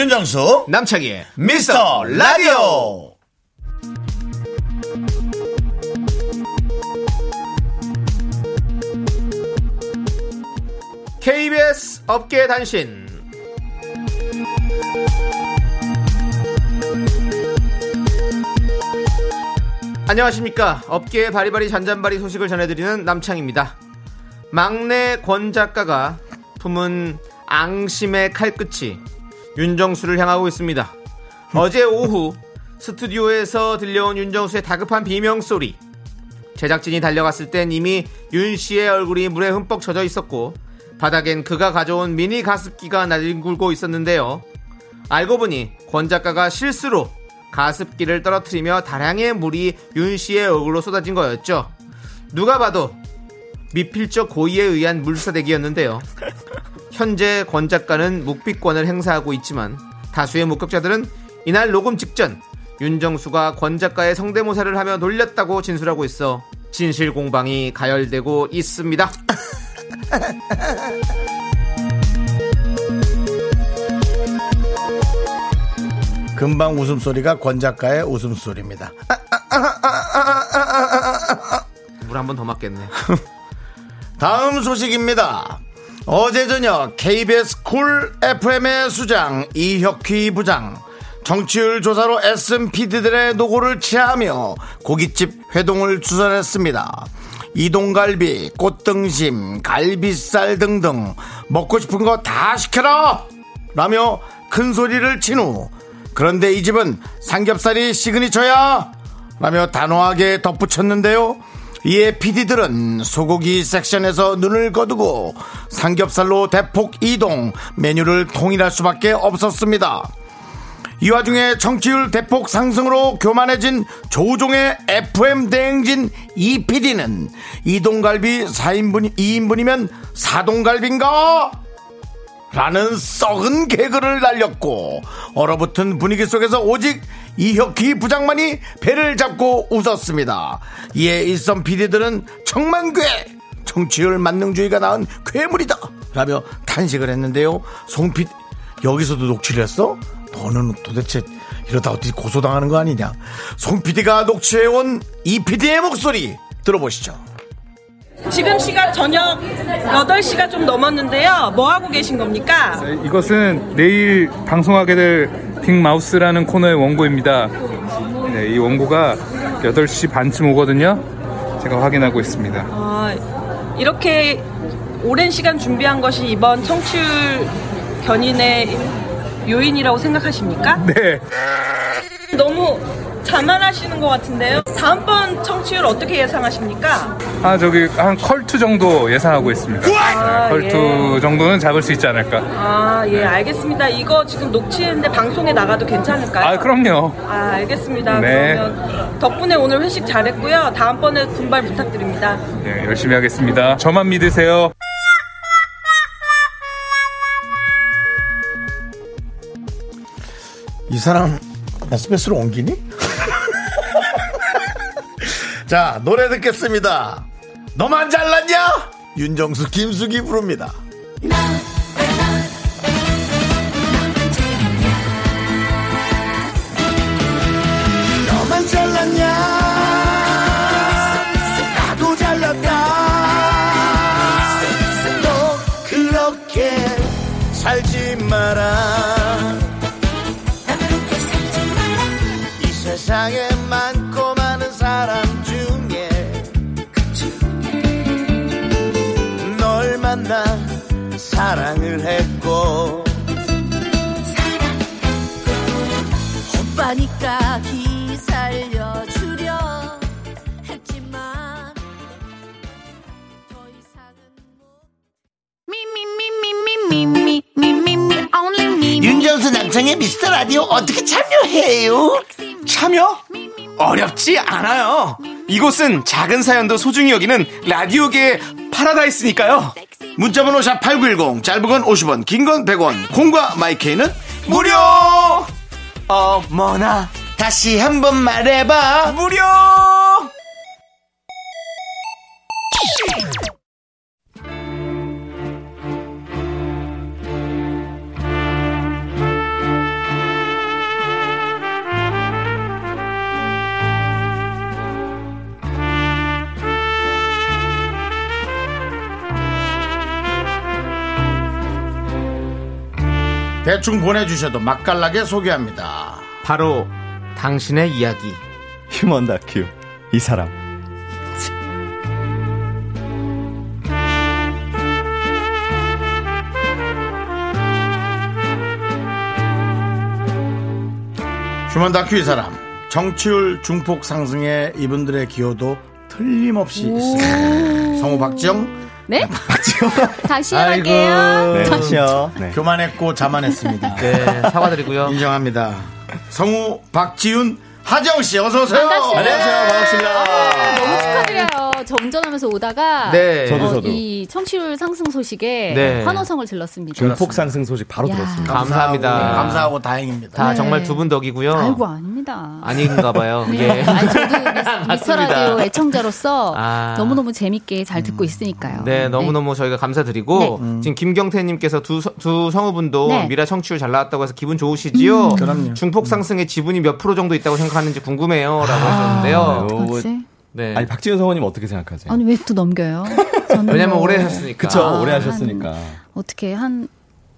윤정수 남창희의 미스터 라디오 KBS 업계 단신. 안녕하십니까. 업계의 바리바리 잔잔바리 소식을 전해드리는 남창입니다. 막내 권 작가가 품은 앙심의 칼끝이 윤정수를 향하고 있습니다. 어제 오후 스튜디오에서 들려온 윤정수의 다급한 비명 소리. 제작진이 달려갔을 땐 이미 윤 씨의 얼굴이 물에 흠뻑 젖어 있었고 바닥엔 그가 가져온 미니 가습기가 나뒹굴고 있었는데요. 알고 보니 권 작가가 실수로 가습기를 떨어뜨리며 다량의 물이 윤 씨의 얼굴로 쏟아진 거였죠. 누가 봐도 미필적 고의에 의한 물사대기였는데요. 현재 권 작가는 묵비권을 행사하고 있지만 다수의 목격자들은 이날 녹음 직전 윤정수가 권 작가의 성대모사를 하며 놀렸다고 진술하고 있어 진실 공방이 가열되고 있습니다. <laughs> 금방 웃음소리가 권 작가의 웃음소리입니다. 물 한 번 더 맞겠네. <laughs> 다음 소식입니다. 어제 저녁 KBS 쿨 FM의 수장 이혁휘 부장 청취율 조사로 FM PD들의 노고를 치하하며 고깃집 회동을 주선했습니다. 이동갈비, 꽃등심, 갈비살 등등 먹고 싶은 거 다 시켜라! 라며 큰 소리를 친 후 그런데 이 집은 삼겹살이 signature야! 라며 단호하게 덧붙였는데요. 이에 PD들은 소고기 섹션에서 눈을 거두고 삼겹살로 대폭 이동 메뉴를 통일할 수밖에 없었습니다. 이 와중에 정치율 대폭 상승으로 교만해진 조종의 FM 대행진 이 PD는 이동갈비 4인분, 2인분이면 사동갈비인가? 라는 썩은 개그를 날렸고 얼어붙은 분위기 속에서 오직 이혁희 부장만이 배를 잡고 웃었습니다. 이에 일선 PD들은 청만괴 정치율 만능주의가 낳은 괴물이다 라며 탄식을 했는데요. 송 PD 여기서도 녹취를 했어? 너는 도대체 이러다 어떻게 고소당하는 거 아니냐? 송 PD가 녹취해온 이 PD의 목소리 들어보시죠. 지금 시간 저녁 8시가 좀 넘었는데요. 뭐 하고 계신 겁니까? 이것은 내일 방송하게 될 빅마우스라는 코너의 원고입니다. 네, 이 원고가 8시 반쯤 오거든요. 제가 확인하고 있습니다. 아, 이렇게 오랜 시간 준비한 것이 이번 청취율 견인의 요인이라고 생각하십니까? 네. 너무 자만하시는 것 같은데요. 다음번 청취율 어떻게 예상하십니까? 아 저기 한 컬투 정도 예상하고 있습니다. 아, 네, 컬투 예. 정도는 잡을 수 있지 않을까. 아, 예, 알겠습니다. 이거 지금 녹취했는데 방송에 나가도 괜찮을까요? 아 그럼요. 아, 알겠습니다. 네. 그러면 덕분에 오늘 회식 잘했고요. 다음번에 분발 부탁드립니다. 네, 열심히 하겠습니다. 저만 믿으세요. 이 사람 에스프레소로 옮기니? 자, 노래 듣겠습니다. 너만 잘났냐? 윤정수, 김숙이 부릅니다. 사랑을 했고 사랑했고 오빠니까 기살려주려 했지만 더 이상은 미미미미미미미 미미미 only me 윤정수 남창의 미스터 라디오 어떻게 참여해요? 참여? 어렵지 않아요. 이곳은 작은 사연도 소중히 여기는 라디오계의 파라다이스니까요. 문자번호 샵 8910 짧은 건 50원 긴 건 100원 콩과 마이케이는 무료! 어머나, 다시 한번 말해봐 무료! 대충 보내주셔도 맛깔나게 소개합니다. 바로 당신의 이야기. 휴먼 다큐 이 사람. 휴먼 다큐 이 사람. 정치율 중폭 상승에 이분들의 기여도 틀림없이 있습니다. 성우 박지영 <laughs> 네? 다시 아이고. 할게요. 네, 다시요. 네. 교만했고 자만했습니다 네, 사과드리고요. 인정합니다 성우 박지윤 하정 씨 어서 오세요 반갑습니다. 안녕하세요 반갑습니다 너무 축하드려요. 저 운전하면서 오다가 네. 저도, 어, 저도. 이 청취율 상승 소식에 네. 환호성을 질렀습니다. 중폭 상승 소식 바로 야. 들었습니다. 감사합니다. 감사하고, 감사하고 다행입니다 다 네. 정말 두 분 덕이고요. 아이고 아닙니다. 아닌가 봐요. 네. 예. 아니, 저도 <laughs> 미스- 미스 터 라디오 애청자로서 아. 너무너무 재밌게 잘 듣고 있으니까요. 네, 너무너무 저희가 감사드리고 네. 음. 지금 김경태 님께서 두, 서- 두 성우분도 네. 미라 청취율 잘 나왔다고 해서 기분 좋으시지요? 음. 그럼요. 중폭 상승의 지분이 몇 프로 정도 있다고 생각하는지 궁금해요라고 하셨는데요. 어, 뭐, 그렇지? 네. 아니 박지훈 성우님 어떻게 생각하세요? 아니 왜 또 넘겨요? 저는 왜냐면 뭐 오래 하셨으니까. 그쵸 아, 오래 하셨으니까. 어떻게 한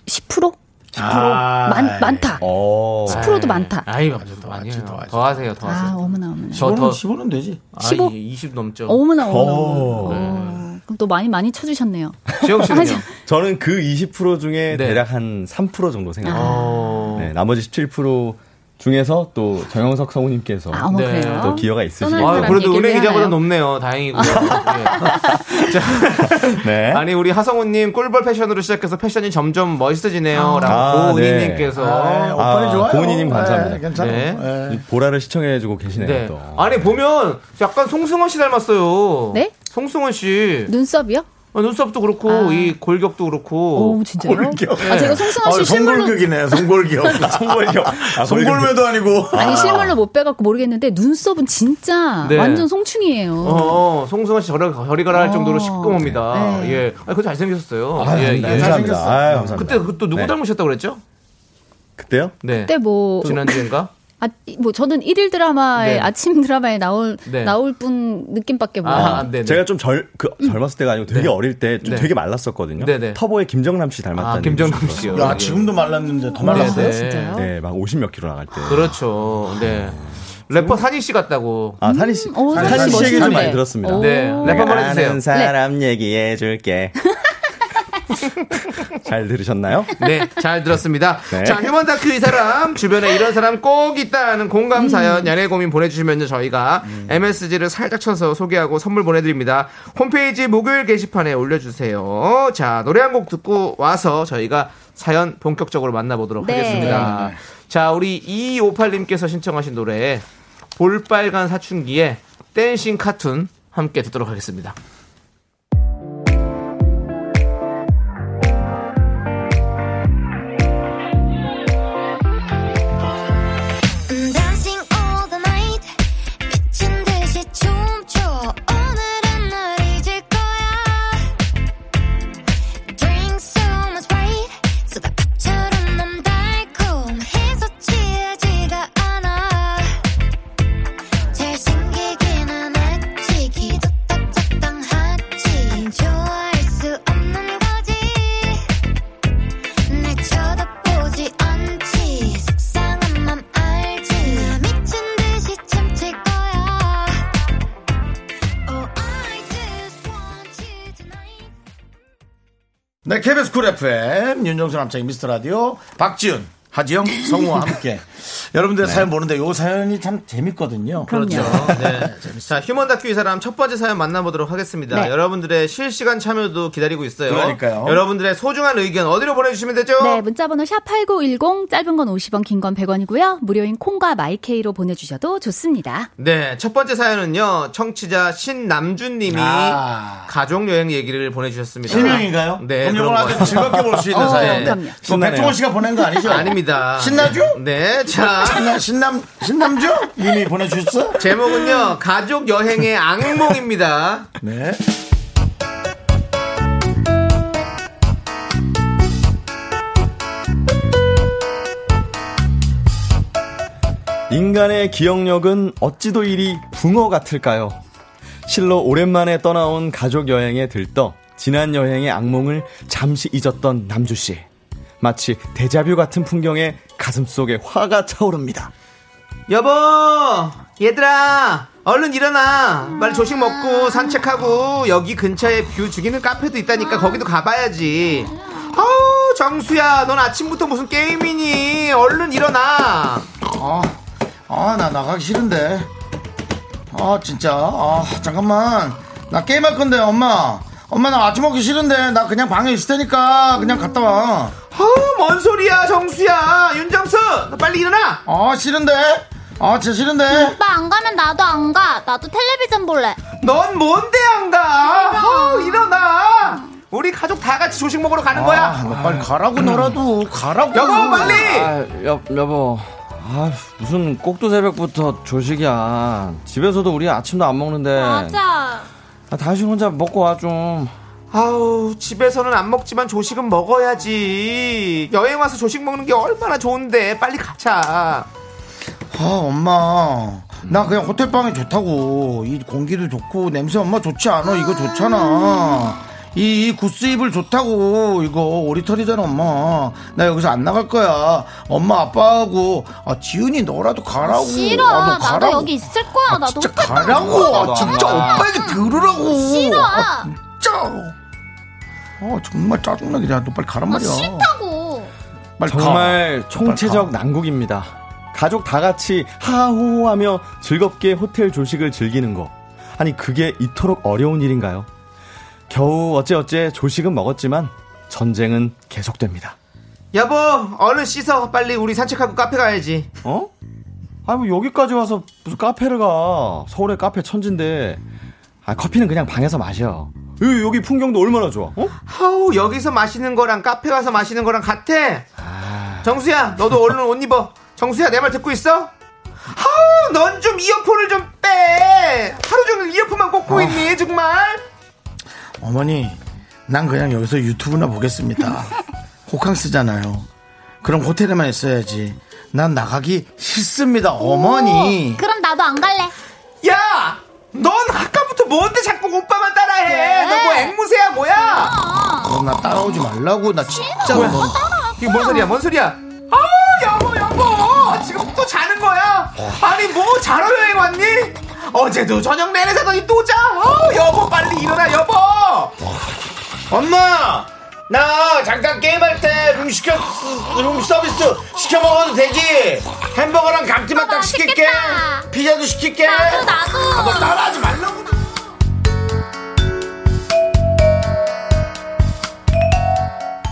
10%? 10% 아, 많, 많다. 어. 10%도 많다. 아이, 더, 하지, 아니에요. 더. 더 하세요, 더 아, 하세요. 어머나 어머나. 저 더, 15는 되지 15? 아이, 20 넘죠. 어머나 어머나. 오. 어, 그럼 또 많이 많이 쳐주셨네요. 지영 씨는요? 저는 그 20% 중에 네. 대략 한 3% 정도 생각해요. 어. 네, 나머지 17% 중에서 또 정영석 성우님께서 아, 네. 또 기여가 있으시고. 아, 그래도 은행 이자보다? 높네요. 다행이고요. <laughs> 예. 자, <laughs> 네. 아니 우리 하성우님 꿀벌 패션으로 시작해서 패션이 점점 멋있어지네요라고 아, 고은희님께서 아, 오빠는 아, 좋아요 고은희님 감사합니다. 네, 괜찮아요 네. 네. 이 보라를 시청해주고 계시네요. 네. 또. 아니 보면 약간 송승헌 씨 닮았어요. 네? 송승헌 씨 눈썹이요? 어, 눈썹도 그렇고 아. 이 골격도 그렇고. 오 진짜요? 골격. 아 제가 송승헌 씨 어, 실물로 송골격이네 송골격 <laughs> 송골격. 아, <laughs> 송골매도 아니고 아니 실물로 못 빼갖고 모르겠는데 눈썹은 진짜 네. 완전 송충이에요. 어, 송승헌 씨 저리, 저리 가라 할 어. 정도로 시꺼멉니다. 네. 예. 아, 그거 잘생겼었어요. 아, 예, 네, 예. 감사합니다. 잘생겼어. 아유, 감사합니다. 그때 그또 누구 네. 닮으셨다고 그랬죠? 그때요? 네. 그때 뭐 지난주인가? 아, 뭐 저는 일일 드라마에 네. 아침 드라마에 나올 네. 나올 분 느낌밖에 몰라요. 아, 네. 제가 좀 젊, 그, 젊었을 때가 아니고 되게 네. 어릴 때좀 네. 되게 말랐었거든요. 네, 네. 터보의 김정남 씨 닮았다는 아, 김정남 좀 씨요. 야 지금도 말랐는데 더 말랐어요 네, 네. 진짜요? 네, 막 50몇 킬로 나갈 때. 그렇죠. 네. 래퍼 산희 씨 같다고. 아, 산희 씨. 어, 산희 산희 씨씨 얘기 좀. 많이 들었습니다. 오. 네. 래퍼. 아는 사람 얘기해 줄게. <laughs> <laughs> 잘 들으셨나요? 네, 잘 들었습니다. 네. 자, 휴먼 다큐 이 사람, 주변에 이런 사람 꼭 있다는 공감 사연, 연애 고민 보내주시면요, 저희가 MSG를 살짝 쳐서 소개하고 선물 보내드립니다. 홈페이지 목요일 게시판에 올려주세요. 자, 노래 한 곡 듣고 와서 저희가 사연 본격적으로 만나보도록 네. 하겠습니다. 네, 네. 자, 우리 2258님께서 신청하신 노래, 볼빨간 사춘기의 댄싱 카툰 함께 듣도록 하겠습니다. KBS 쿨 FM, 윤정수 남창희 미스터 라디오, 박지훈, 하지영, 성우와 함께. 여러분들 의 사연 보는데 요 사연이 참 재밌거든요. 그렇죠. 네. 자, 휴먼 다큐 이 사람 첫 번째 사연 만나보도록 하겠습니다. 네. 여러분들의 실시간 참여도 기다리고 있어요. 그러니까요. 여러분들의 소중한 의견 어디로 보내주시면 되죠? 네, 문자번호 샵8910, 짧은 건 50원, 긴 건 100원이고요. 무료인 콩과 마이케이로 보내주셔도 좋습니다. 네, 첫 번째 사연은요, 청취자 신남준님이 아. 가족 여행 얘기를 보내주셨습니다. 실명인가요? 네, 그럼 이걸 거 아주. 즐겁게 볼 수 있는 어, 사연. 그럼요. 뭐 신나네요. 백종원 씨가 보낸 거 아니죠? 아닙니다. 신나죠? 네, 자. 신나, 신남, 신남주? 님이 보내주셨어? 제목은요, 가족 여행의 악몽입니다. 네. 인간의 기억력은 어찌도 이리 붕어 같을까요? 실로 오랜만에 떠나온 가족 여행에 들떠 지난 여행의 악몽을 잠시 잊었던 남주 씨. 마치 데자뷰 같은 풍경에 가슴 속에 화가 차오릅니다. 여보, 얘들아, 얼른 일어나. 빨리 조식 먹고 산책하고 여기 근처에 view 죽이는 카페도 있다니까 거기도 가봐야지. 아우, 정수야, 넌 아침부터 무슨 게임이니? 얼른 일어나. 아, 아, 나 나가기 싫은데. 아, 진짜. 아, 잠깐만. 나 게임할 건데, 엄마. 엄마, 나 아침 먹기 싫은데. 나 그냥 방에 있을 테니까. 그냥 갔다 와. 아우, 뭔 소리야, 정수야. 윤정수, 너 빨리 일어나. 아, 싫은데. 아, 진짜 싫은데. 오빠 안 가면 나도 안 가. 나도 텔레비전 볼래. 넌 뭔데 안 가? 아우, 일어나. 우리 가족 다 같이 조식 먹으러 가는 아, 거야. 너 빨리 가라고, 너라도. 가라고. 여보, 빨리. 아, 여, 여보. 아, 무슨 꼭두 새벽부터 조식이야. 집에서도 우리 아침도 안 먹는데. 맞아. 아, 다시 혼자 먹고 와, 좀. 아우 집에서는 안 먹지만 조식은 먹어야지 여행 와서 조식 먹는 게 얼마나 좋은데 빨리 가자 아, 엄마. 나 그냥 호텔 방이 좋다고. 이 공기도 좋고, 냄새 엄마 좋지 않아. 이거 좋잖아. 이, 이 구스입을 좋다고. 이거 오리털이잖아, 엄마. 나 여기서 안 나갈 거야. 엄마, 아빠하고. 아, 지훈이 너라도 가라고. 싫어. 아, 너 나도 가라고. 여기 있을 거야. 나도 진짜 가라고. 아, 나도 진짜 안 가. 오빠 얘기 들으라고. 싫어. 아, 진짜. 아, 정말 짜증나게. 야, 너 빨리 가란 아, 말이야. 싫다고. 빨리 가. 정말 총체적 난국입니다. 가족 다 같이 하호호하며 즐겁게 호텔 조식을 즐기는 거. 아니, 그게 이토록 어려운 일인가요? 겨우 어째어째 조식은 먹었지만 전쟁은 계속됩니다. 여보 얼른 씻어 빨리 우리 산책하고 카페 가야지 어? 아니, 뭐 여기까지 와서 무슨 카페를 가. 서울의 카페 천진데. 아, 커피는 그냥 방에서 마셔. 여기, 여기 풍경도 얼마나 좋아. 어? 아우 여기서 마시는 거랑 카페 가서 마시는 거랑 같아 정수야 너도 얼른 옷 입어 정수야 내 말 듣고 있어? 아우 넌 좀 이어폰을 좀 빼 하루 종일 이어폰만 꽂고 있니 정말 어머니, 난 그냥 여기서 유튜브나 보겠습니다. <laughs> 호캉스잖아요. 그럼 호텔에만 있어야지. 난 나가기 싫습니다, 어머니. 그럼 나도 안 갈래. 야! 넌 아까부터 뭔데 자꾸 오빠만 따라해? 왜? 너뭐 앵무새야 뭐야? 그럼 나 따라오지 말라고. 나 진짜 뭐야? 뭐. 이게 뭔 소리야? 뭔 소리야? 아우 여보 여보 지금 또 자는 거야? 아니 뭐 자러 여행 왔니? 어제도 저녁 내내 자더니 또 자? 아우 여보 빨리 일어나 여보. 엄마! 나 잠깐 게임할 때 룸 시켜 룸 서비스 시켜 먹어도 되지 햄버거랑 감튀만 딱 시킬게 피자도 시킬게 나도 나도 아, 너 따라하지 말라고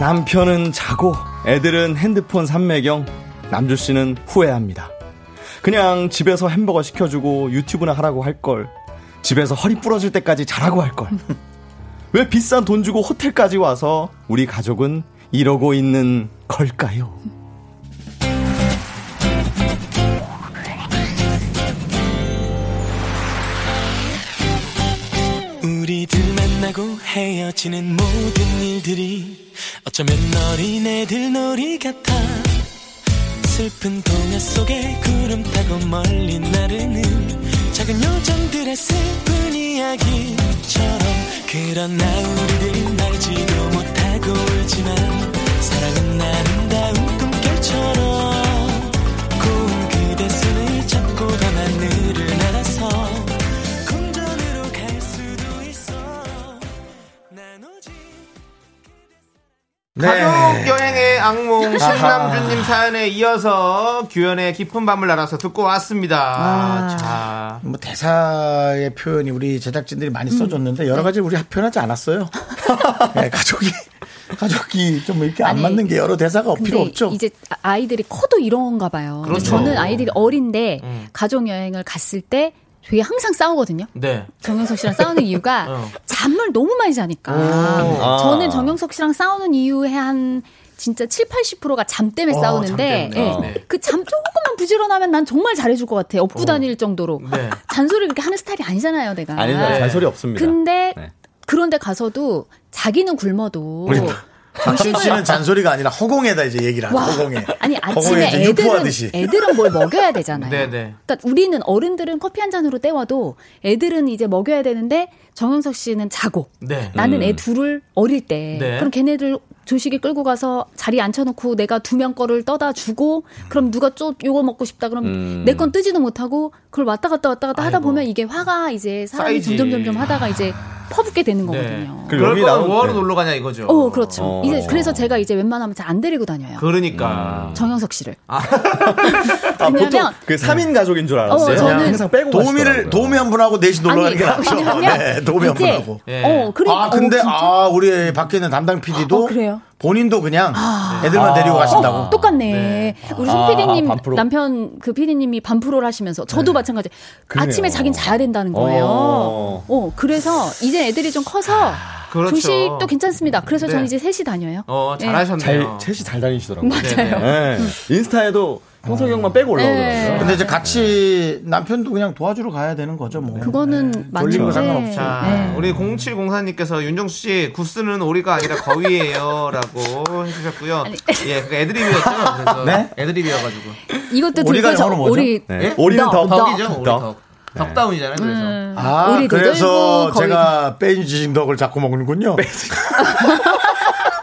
남편은 자고 애들은 핸드폰 삼매경 남주 씨는 후회합니다. 그냥 집에서 햄버거 시켜주고 유튜브나 하라고 할 걸. 집에서 허리 부러질 때까지 자라고 할 걸. <laughs> 왜 비싼 돈 주고 호텔까지 와서 우리 가족은 이러고 있는 걸까요? 우리들 만나고 헤어지는 모든 일들이 어쩌면 어린애들 놀이 같아 슬픈 동화 속에 구름 타고 멀리 나르는 작은 요정들의 슬픈 이야기처럼 그러나 우리들 알지도 못하고 울지만 사랑은 아름다운 꿈결처럼 네. 가족 여행의 악몽 신남주님 사연에 이어서 규현의 깊은 밤을 날아서 듣고 왔습니다. 자, 뭐 대사의 표현이 우리 제작진들이 많이 써줬는데 여러 가지 우리 표현하지 않았어요. <laughs> 네, 가족이 가족이 좀 이렇게 안 아니, 맞는 게 여러 대사가 근데 필요 없죠. 이제 아이들이 커도 이런가 봐요. 그렇죠. 저는 아이들이 어린데 음. 가족 여행을 갔을 때 되게 항상 싸우거든요. 네. 정영석 씨랑 싸우는 이유가 <laughs> 어. 잠을 너무 많이 자니까. 아. 저는 정영석 씨랑 싸우는 이유의 한 진짜 7, 80%가 잠 때문에 어, 싸우는데. 예. 네. 그잠 조금만 부지런하면 난 정말 잘해줄 것 같아. 업고 다닐 정도로. 네. 잔소리 그렇게 하는 스타일이 아니잖아요, 내가. 아니죠. 잔소리 없습니다. 근데 네. 그런데 가서도 자기는 굶어도 박신 씨는 잔소리가 아니라 허공에다 이제 얘기를 하죠. 와. 허공에. 아니 허공에 아침에 이제 애들은 유포하듯이. 애들은 뭘 먹여야 되잖아요. 네네. 그러니까 우리는 어른들은 커피 한 잔으로 때워도 애들은 이제 먹여야 되는데 정영석 씨는 자고 네. 나는 음. 애 둘을 어릴 때 네. 그럼 걔네들 조식에 끌고 가서 자리에 앉혀놓고 내가 두 명 거를 떠다 주고 그럼 누가 좀 요거 먹고 싶다 그럼 음. 내건 뜨지도 못하고 그걸 왔다 갔다 왔다 갔다 하다 아이고. 보면 이게 화가 이제 사람이 쌓이지. 점점 점점 하다가 이제 퍼붓게 되는 네. 거거든요. 그럴 여기 나온- 뭐하러 네. 놀러 가냐 이거죠. 어 그렇죠. 어. 이제 그래서 제가 이제 웬만하면 잘 안 데리고 다녀요. 그러니까. 정영석 씨를. 아, <laughs> 보통 왜냐면 그 3인 가족인 줄 알았어요. 어, 저는 항상 빼고 도우미를 가시더라고요. 도우미 한 분하고 넷이 놀러 가는 게 낫죠. 네, 도우미 한 분하고. 어, 그러니까- 아, 근데 어, 진짜? 아, 우리 밖에 있는 담당 PD도 어, 그래요? 본인도 그냥 아. 애들만 데리고 가신다고. 어, 똑같네. 우리 송 아, PD님 반프로. 남편 그 PD님이 반프로를 하시면서 저도 마찬가지. 그러네요. 아침에 자긴 자야 된다는 거예요. 어. 어. 그래서 이제 애들이 좀 커서 그렇죠. 조식도 괜찮습니다. 그래서 네. 저는 이제 셋이 다녀요. 어, 네. 잘하셨네요. 잘, 셋이 잘 다니시더라고요. 맞아요. 네. 인스타에도 홍석이 형만 빼고 올라오더라고요. 네. 근데 이제 같이 남편도 그냥 도와주러 가야 되는 거죠, 뭐. 그거는 졸린 거 맞는데. 상관없죠. 자, 네. 우리 0704님께서 윤정수 씨 구스는 오리가 아니라 거위예요라고 해주셨고요. 예, 그 애드립이었죠. 그래서 네? 애드립이어가지고. 이것도 오리가 영어로 뭐죠? 우리 네. 오리는 덕, 덕이죠. 덕. 오리 덕. 덕. 덕다운이잖아요. 그래서. 음. 아, 그래서 들고 거의- 제가 빼인 지식덕을 자꾸 먹는군요.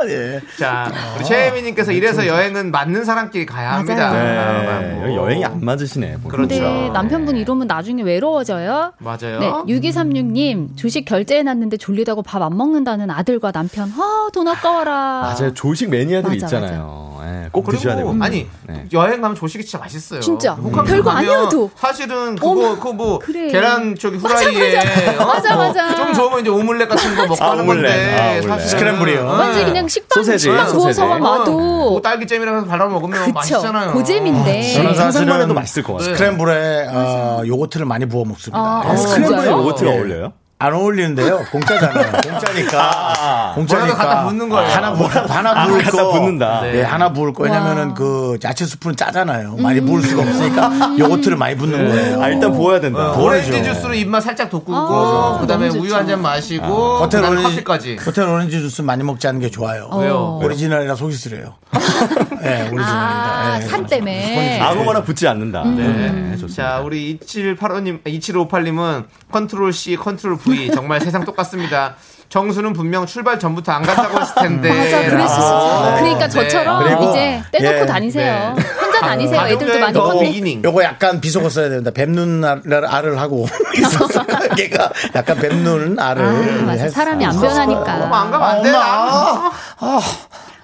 예. 자, 우리 최혜민님께서 이래서 여행은 맞는 사람끼리 가야 합니다. 네. 뭐. 여행이 안 맞으시네. 그렇죠. 근데 남편분 이러면 나중에 외로워져요. 맞아요. 네, 6236님 조식 결제해놨는데 졸리다고 밥 안 먹는다는 아들과 남편. 아, 돈 아까워라. 맞아요. 조식 매니아들 맞아, 있잖아요. 예, 꼭 그리고 드셔야 되고. 아니 여행 가면 조식이 진짜 맛있어요. 진짜. 호캉스 별거 가면 아니어도. 사실은 그거 어머, 그뭐 그래. 계란 저기 후라이에 맞아. 어? 맞아, 뭐 맞아. 좀 좋으면 이제 오믈렛 같은 거 먹고 아, 하는 오믈렛. 건데 아, 스크램블이요. 완전 그냥 식빵, 소세지, 식빵 구워서 소세지. 와도 뭐 딸기잼이랑 해서 발라 먹으면 그쵸. 맛있잖아요. 고잼인데. 저는 사실은 해도 맛있을 것 같아요. 스크램블에 어, 요거트를 많이 부어 먹습니다. 아, 예. 아, 스크램블에 진짜요? 요거트가 예. 어울려요? 안 어울리는데요. 공짜잖아요. <laughs> 공짜니까. 공짜니까. 뭐라도 갖다 붓는 거예요. 하나, 부, 하나 아, 부을 갖다 거. 붓는다. 네, 하나 부을 거. 왜냐면은 그 야채 스프는 짜잖아요. 많이 부을 수가 없으니까 요거트를 많이 붓는 거예요. 아, 일단 부어야 된다. 어, 오렌지 주스로 입맛 살짝 돋구고 아, 그다음에 우유. 한 잔 마시고 호텔 오렌지, 커피까지. 호텔 오렌지 주스 많이 먹지 않는 게 좋아요. 왜요? 오리지널이라 속이 쓰려요. <laughs> 네, 오리지널이다. 아, 네. 산 때문에. 아무거나 붓지 않는다. 네, 좋습니다. 자, 우리 2785님, 2758님은 컨트롤 C, 컨트롤 V 정말 세상 똑같습니다. 정수는 분명 출발 전부터 안 간다고 했을 텐데. <laughs> 맞아, 그랬을 수도 있어. 라고. 그러니까 네. 저처럼 그리고, 이제 떼놓고 예, 다니세요. 네. 혼자 다니세요. 애들도 많이 컸네. 요거 약간 비속어 써야 됩니다. 뱀눈 알- 알을 하고 <laughs> 있었어요. 걔가 약간 뱀눈 알을 아, 맞아. 사람이 안 변하니까. 엄마 안 가면 안 돼. 엄마. 아.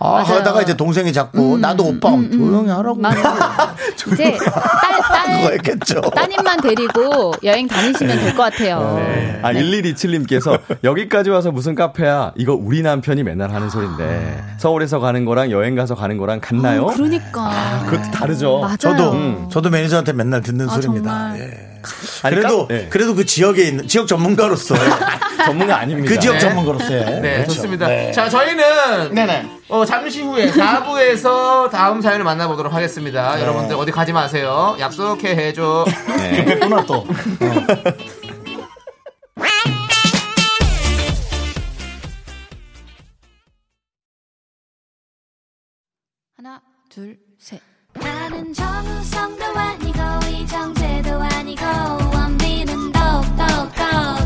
아, 아. 하다가 이제 동생이 자꾸 나도 오빠 조용히 하라고. <laughs> 이제 딸, 딸, 그거였겠죠. 따님만 데리고 여행 다니시면 될 것 같아요. 아, 1127님께서 여기까지 와서 무슨 카페야? 이거 우리 남편이 맨날 하는 소린데. 서울에서 가는 거랑 여행 가서 가는 거랑 같나요? 어, 그러니까. 그것도 다르죠. 맞아요. 저도 음. 저도 매니저한테 맨날 듣는 아, 소리입니다. 정말. 예. 아니, 그래도 까- 예. 그래도 그 지역에 있는 지역 전문가로서 <laughs> 전문가 아닙니다. 그 지역 네. 전문가로서 네, 그렇죠. 좋습니다. 네. 자, 저희는 네네. 어, 잠시 후에 4부에서 다음 사연을 만나보도록 하겠습니다. 여러분들 어디 가지 마세요. 약속해 해줘. 네. 오늘 또 하나, 둘, 셋. 나는 정우성도 아니고 이정재도 아니고 원빈은 더욱더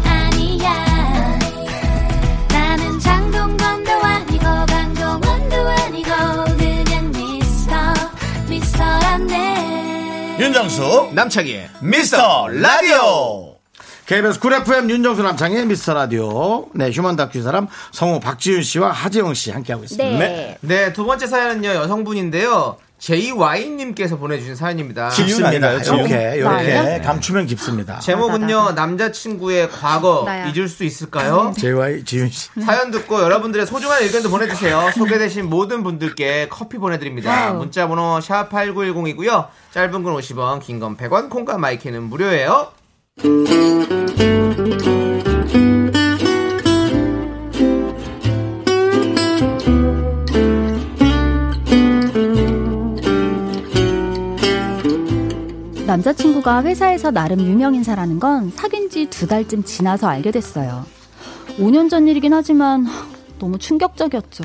아니야 나는 장동건도 아니고 강동원도 아니고 그냥 미스터 미스터란데 윤정수 남창희의 미스터 라디오 KBS 쿨 FM 윤정수 남창희의 미스터 라디오 네 휴먼 다큐 사람 성우 박지윤 씨와 하재영 씨 함께하고 있습니다. 네. 네, 두 번째 사연은요, 여성분인데요. JY님께서 보내주신 사연입니다. 깊습니다. 이렇게? 이렇게 감추면 깊습니다. 제목은요, 남자친구의 과거 나야. 잊을 수 있을까요? JY 지윤 씨. 사연 듣고 여러분들의 소중한 의견도 보내주세요. 소개되신 모든 분들께 커피 보내드립니다. 문자번호 샵8910이고요. 짧은 건 50원, 긴 건 100원, 콩과 마이크는 무료예요. 남자친구가 회사에서 나름 유명 인사라는 건 사귄 지 두 달쯤 지나서 알게 됐어요. 5년 전 일이긴 하지만 너무 충격적이었죠.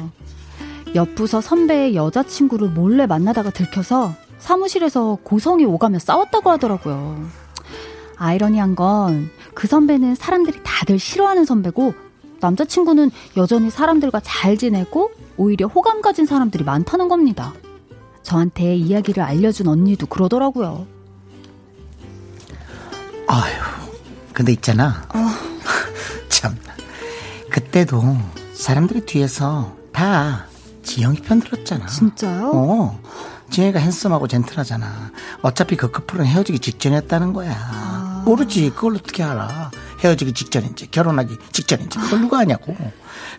옆 부서 선배의 여자친구를 몰래 만나다가 들켜서 사무실에서 고성이 오가며 싸웠다고 하더라고요. 아이러니한 건 그 선배는 사람들이 다들 싫어하는 선배고 남자친구는 여전히 사람들과 잘 지내고 오히려 호감 가진 사람들이 많다는 겁니다. 저한테 이야기를 알려준 언니도 그러더라고요. 아유, 근데 있잖아. <laughs> 참. 그때도 사람들이 뒤에서 다 지영이 편 들었잖아. 진짜요? 어. 지영이가 핸섬하고 젠틀하잖아. 어차피 그 커플은 헤어지기 직전이었다는 거야. 아. 모르지. 그걸 어떻게 알아. 헤어지기 직전인지, 결혼하기 직전인지. 그걸 누가 아냐고.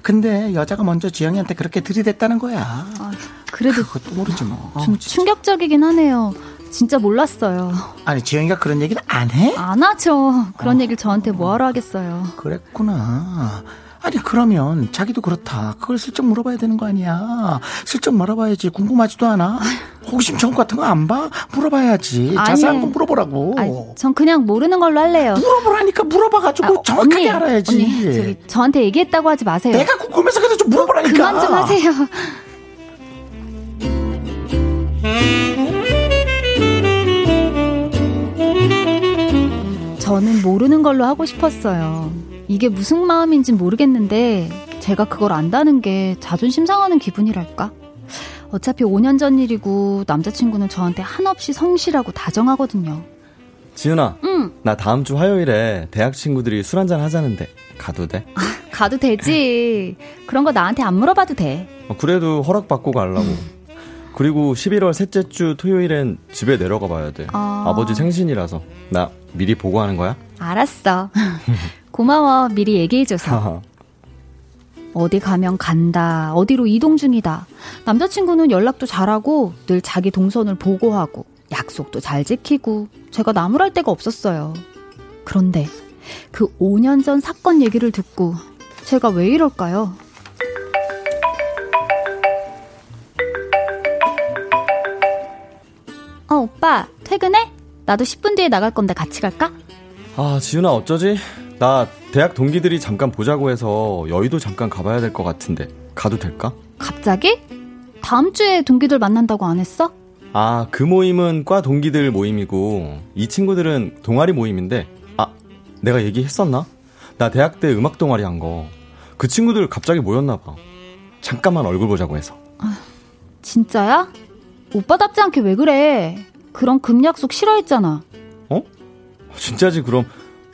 근데 여자가 먼저 지영이한테 그렇게 들이댔다는 거야. 아, 그래도 그것도 모르지 뭐. 좀 충격적이긴 하네요. 진짜 몰랐어요. 아니, 지영이가 그런 얘기를 안 해? 안 하죠. 그런 얘기를 저한테 뭐하러 하겠어요. 그랬구나. 아니 그러면 자기도 그렇다. 그걸 슬쩍 물어봐야 되는 거 아니야. 슬쩍 물어봐야지. 궁금하지도 않아. 호기심 천국 같은 거 안 봐? 물어봐야지. 아니. 자세한 거 물어보라고. 아니, 전 그냥 모르는 걸로 할래요. 물어보라니까 물어봐가지고 정확하게 언니, 알아야지. 언니, 저기 저한테 얘기했다고 하지 마세요. 내가 궁금해서 그래 좀 물어보라니까. 그만 좀 하세요. <laughs> 저는 모르는 걸로 하고 싶었어요. 이게 무슨 마음인진 모르겠는데 제가 그걸 안다는 게 자존심 상하는 기분이랄까? 어차피 5년 전 일이고 남자친구는 저한테 한없이 성실하고 다정하거든요. 지은아, 응, 나 다음 주 화요일에 대학 친구들이 술 한잔 하자는데 가도 돼? 가도 되지. 그런 거 나한테 안 물어봐도 돼. 어, 그래도 허락받고 가려고. 그리고 11월 셋째 주 토요일엔 집에 내려가 봐야 돼. 아. 아버지 생신이라서. 나 미리 보고하는 거야? 알았어. <laughs> 고마워. 미리 얘기해줘서. 어디 가면 간다. 어디로 이동 중이다. 남자친구는 연락도 잘하고 늘 자기 동선을 보고하고 약속도 잘 지키고 제가 나무랄 데가 없었어요. 그런데 그 5년 전 사건 얘기를 듣고 제가 왜 이럴까요? 어, 오빠, 퇴근해? 나도 10분 뒤에 나갈 건데 같이 갈까? 아, 지은아 어쩌지? 나 대학 동기들이 잠깐 보자고 해서 여의도 잠깐 가봐야 될 것 같은데 가도 될까? 갑자기? 다음 주에 동기들 만난다고 안 했어? 아, 그 모임은 과 동기들 모임이고 이 친구들은 동아리 모임인데 아, 내가 얘기했었나? 나 대학 때 음악 동아리 한 거. 그 친구들 갑자기 모였나 봐. 잠깐만 얼굴 보자고 해서. 진짜야? 오빠답지 않게 왜 그래? 그런 금 약속 싫어했잖아. 어? 진짜지 그럼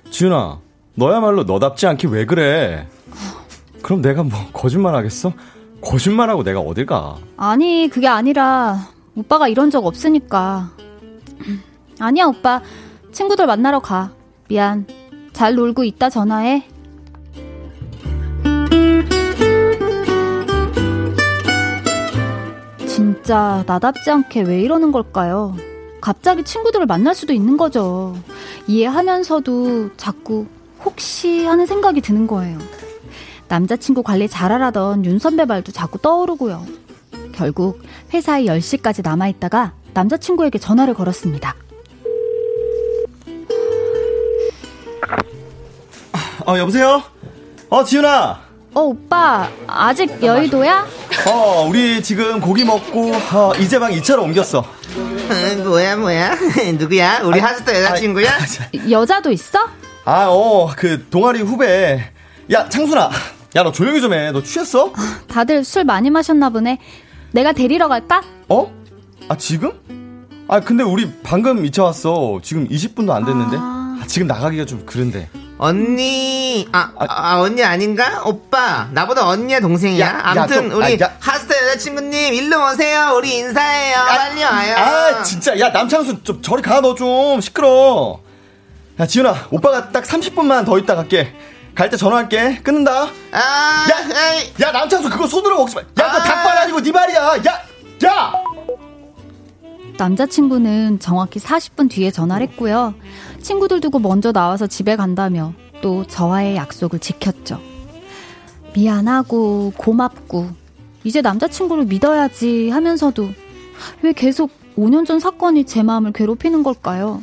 지윤아 너야말로 너답지 않게 왜 그래? 그럼 내가 뭐 거짓말 하겠어? 거짓말하고 내가 어딜 가? 아니, 그게 아니라 오빠가 이런 적 없으니까. <clears throat> 아니야, 오빠. 친구들 만나러 가. 미안. 잘 놀고 있다 전화해. 진짜 나답지 않게 왜 이러는 걸까요? 갑자기 친구들을 만날 수도 있는 거죠. 이해하면서도 자꾸 혹시 하는 생각이 드는 거예요. 남자친구 관리 잘하라던 윤 선배 말도 자꾸 떠오르고요. 결국 회사에 10시까지 남아있다가 남자친구에게 전화를 걸었습니다. 어 여보세요? 어 지윤아. 어 오빠 아직 여의도야? 어 우리 지금 고기 먹고 어, 이제 막 2차로 옮겼어. <laughs> 뭐야 뭐야 <laughs> 누구야 우리 하스터 여자친구야 <laughs> 여자도 있어? 아어그 동아리 후배. 야 창순아. 야 너 조용히 좀 해. 너 취했어? 다들 술 많이 마셨나 보네. 내가 데리러 갈까? 어? 아 지금? 아 근데 우리 방금 2차 왔어. 지금 20분도 안 됐는데. 아, 지금 나가기가 좀 그런데. 언니 아, 아, 언니 아닌가 오빠 나보다 언니야 동생이야 야, 야, 아무튼 좀, 우리 아, 야. 하스터 여자친구님 일로 오세요 우리 인사해요 빨리 와요 아 진짜 야 남창순 좀 저리 가 너 좀 시끄러. 야 지윤아 오빠가 딱 30분만 더 있다 갈게. 갈 때 전화할게. 끊는다. 아, 야, 야 남창순 그거 손으로 먹지 마. 야 그거 닭발 아니고 네 말이야. 야, 야. 남자친구는 정확히 40분 뒤에 전화를 했고요. 친구들 두고 먼저 나와서 집에 간다며 또 저와의 약속을 지켰죠. 미안하고 고맙고 이제 남자친구를 믿어야지 하면서도 왜 계속 5년 전 사건이 제 마음을 괴롭히는 걸까요?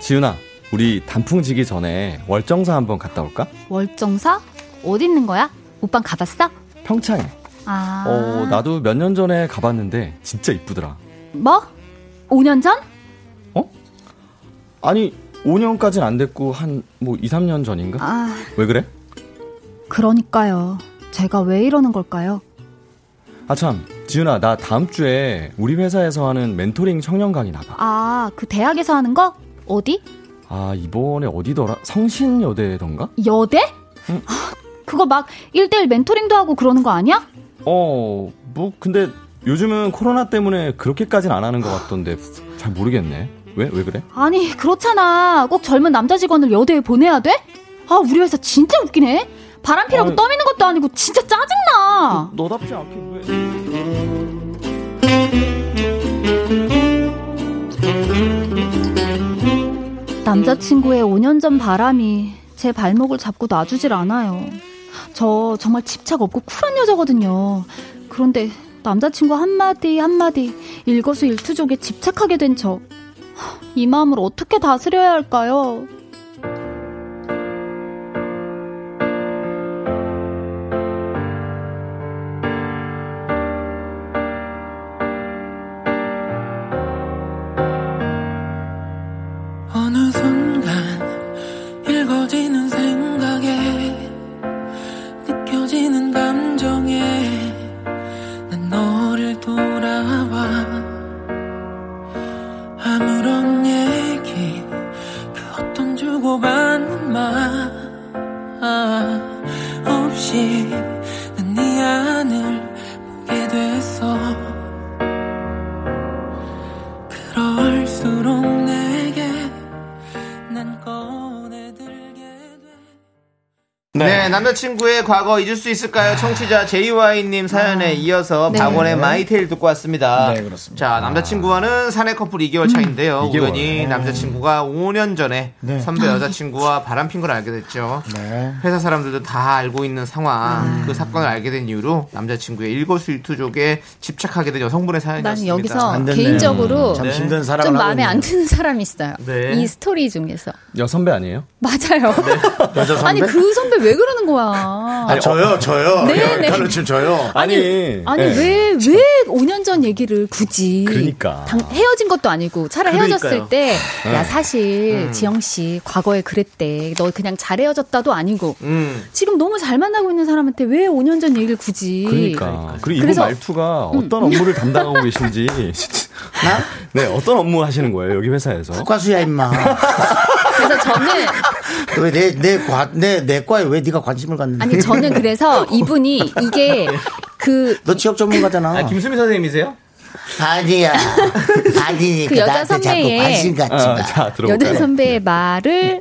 지윤아 우리 단풍 지기 전에 월정사 한번 갔다 올까? 월정사? 어디 있는 거야? 오빤 가봤어? 평창에. 아. 어 나도 몇 년 전에 가봤는데 진짜 이쁘더라. 뭐? 5년 전? 아니 5년까지는 안 됐고 한 뭐 2, 3년 전인가? 아, 왜 그래? 그러니까요. 제가 왜 이러는 걸까요? 아 참 지윤아 나 다음 주에 우리 회사에서 하는 멘토링 청년 강의 나가. 아, 그 대학에서 하는 거? 어디? 아 이번에 어디더라? 성신여대던가? 여대? 아, 그거 막 1대1 멘토링도 하고 그러는 거 아니야? 어, 뭐 근데 요즘은 코로나 때문에 그렇게까지는 안 하는 것 같던데 잘 모르겠네. 왜? 왜 그래? 아니, 그렇잖아. 꼭 젊은 남자 직원을 여대에 보내야 돼? 아, 우리 회사 진짜 웃기네. 바람 피라고 아유. 떠미는 것도 아니고 진짜 짜증나. 너 답지 않게 왜? 남자친구의 5년 전 바람이 제 발목을 잡고 놔주질 않아요. 저 정말 집착 없고 쿨한 여자거든요. 그런데 남자친구 한마디 한마디 일거수일투족에 집착하게 된 저. 이 마음을 어떻게 다스려야 할까요? 남자친구의 과거 잊을 수 있을까요? 청취자 JY님 사연에 이어서 네. 박원의 my tale 듣고 왔습니다. 네, 그렇습니다. 자, 남자친구와는 사내 커플 2개월 차인데요. 2개월. 우연히 네. 남자친구가 5년 전에 네. 선배 여자친구와 바람 핀 걸 알게 됐죠. 네. 회사 사람들도 다 알고 있는 상황, 음. 그 사건을 알게 된 이후로 남자친구의 일거수일투족에 집착하게 된 여성분의 난 사연이었습니다. 여기서 개인적으로 참 힘든 좀 사랑을 하고 마음에 안. 드는 사람이 있어요. 네. 이 스토리 중에서. 여 선배 아니에요? 맞아요. 여자 선배? 아니 그 선배 왜 그러는 거야? 아, 저요, 저요. 네, 네. 가르침 저요. 아니, 아니 예. 왜왜 5년 전 얘기를 굳이 그러니까. 당- 헤어진 것도 아니고 차라리 헤어졌을. 때야 네. 사실 음. 지영 씨 과거에 그랬대 너 그냥 잘 헤어졌다도 아니고 음. 지금 너무 잘 만나고 있는 사람한테 왜 5년 전 얘기를 굳이 그러니까. 그리고 이분 그래서- 말투가 어떤 업무를 담당하고 계신지. <laughs> 네, 어떤 업무 하시는 거예요, 여기 회사에서? 국가수야, 임마. <laughs> 그래서 저는 왜내 내 과, 내, 내 과에 왜 네가 관심을 갖는데? 아니 저는 그래서 이분이 이게 그 너 취업 전문가잖아. 아, 김수미 선생님이세요? 아니야. 아니니까 그 여자 나한테 자꾸 선배의 관심 갖지 아, 마. 여자 선배의 말을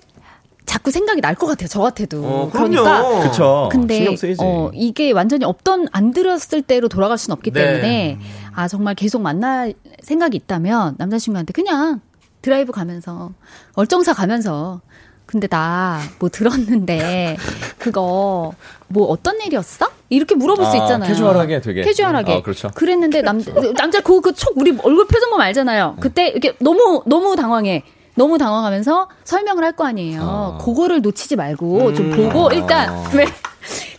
자꾸 생각이 날 것 같아요. 저 같아도. 어, 그럼요. 그러니까 그쵸. 근데 신경 쓰이지. 어, 이게 완전히 없던 안 들었을 때로 돌아갈 수는 없기 네. 때문에 아 정말 계속 만날 생각이 있다면 남자친구한테 그냥 드라이브 가면서 얼정사 가면서 근데 나 뭐 들었는데 그거 뭐 어떤 일이었어? 이렇게 물어볼 수 아, 있잖아요. 캐주얼하게 되게. 캐주얼하게. 어, 그렇죠. 그랬는데 남 남자 그그촉 우리 얼굴 표정 보면 알잖아요. 그때 이렇게 너무 너무 당황해. 너무 당황하면서 설명을 할 거 아니에요. 그거를 놓치지 말고 좀 보고 일단 왜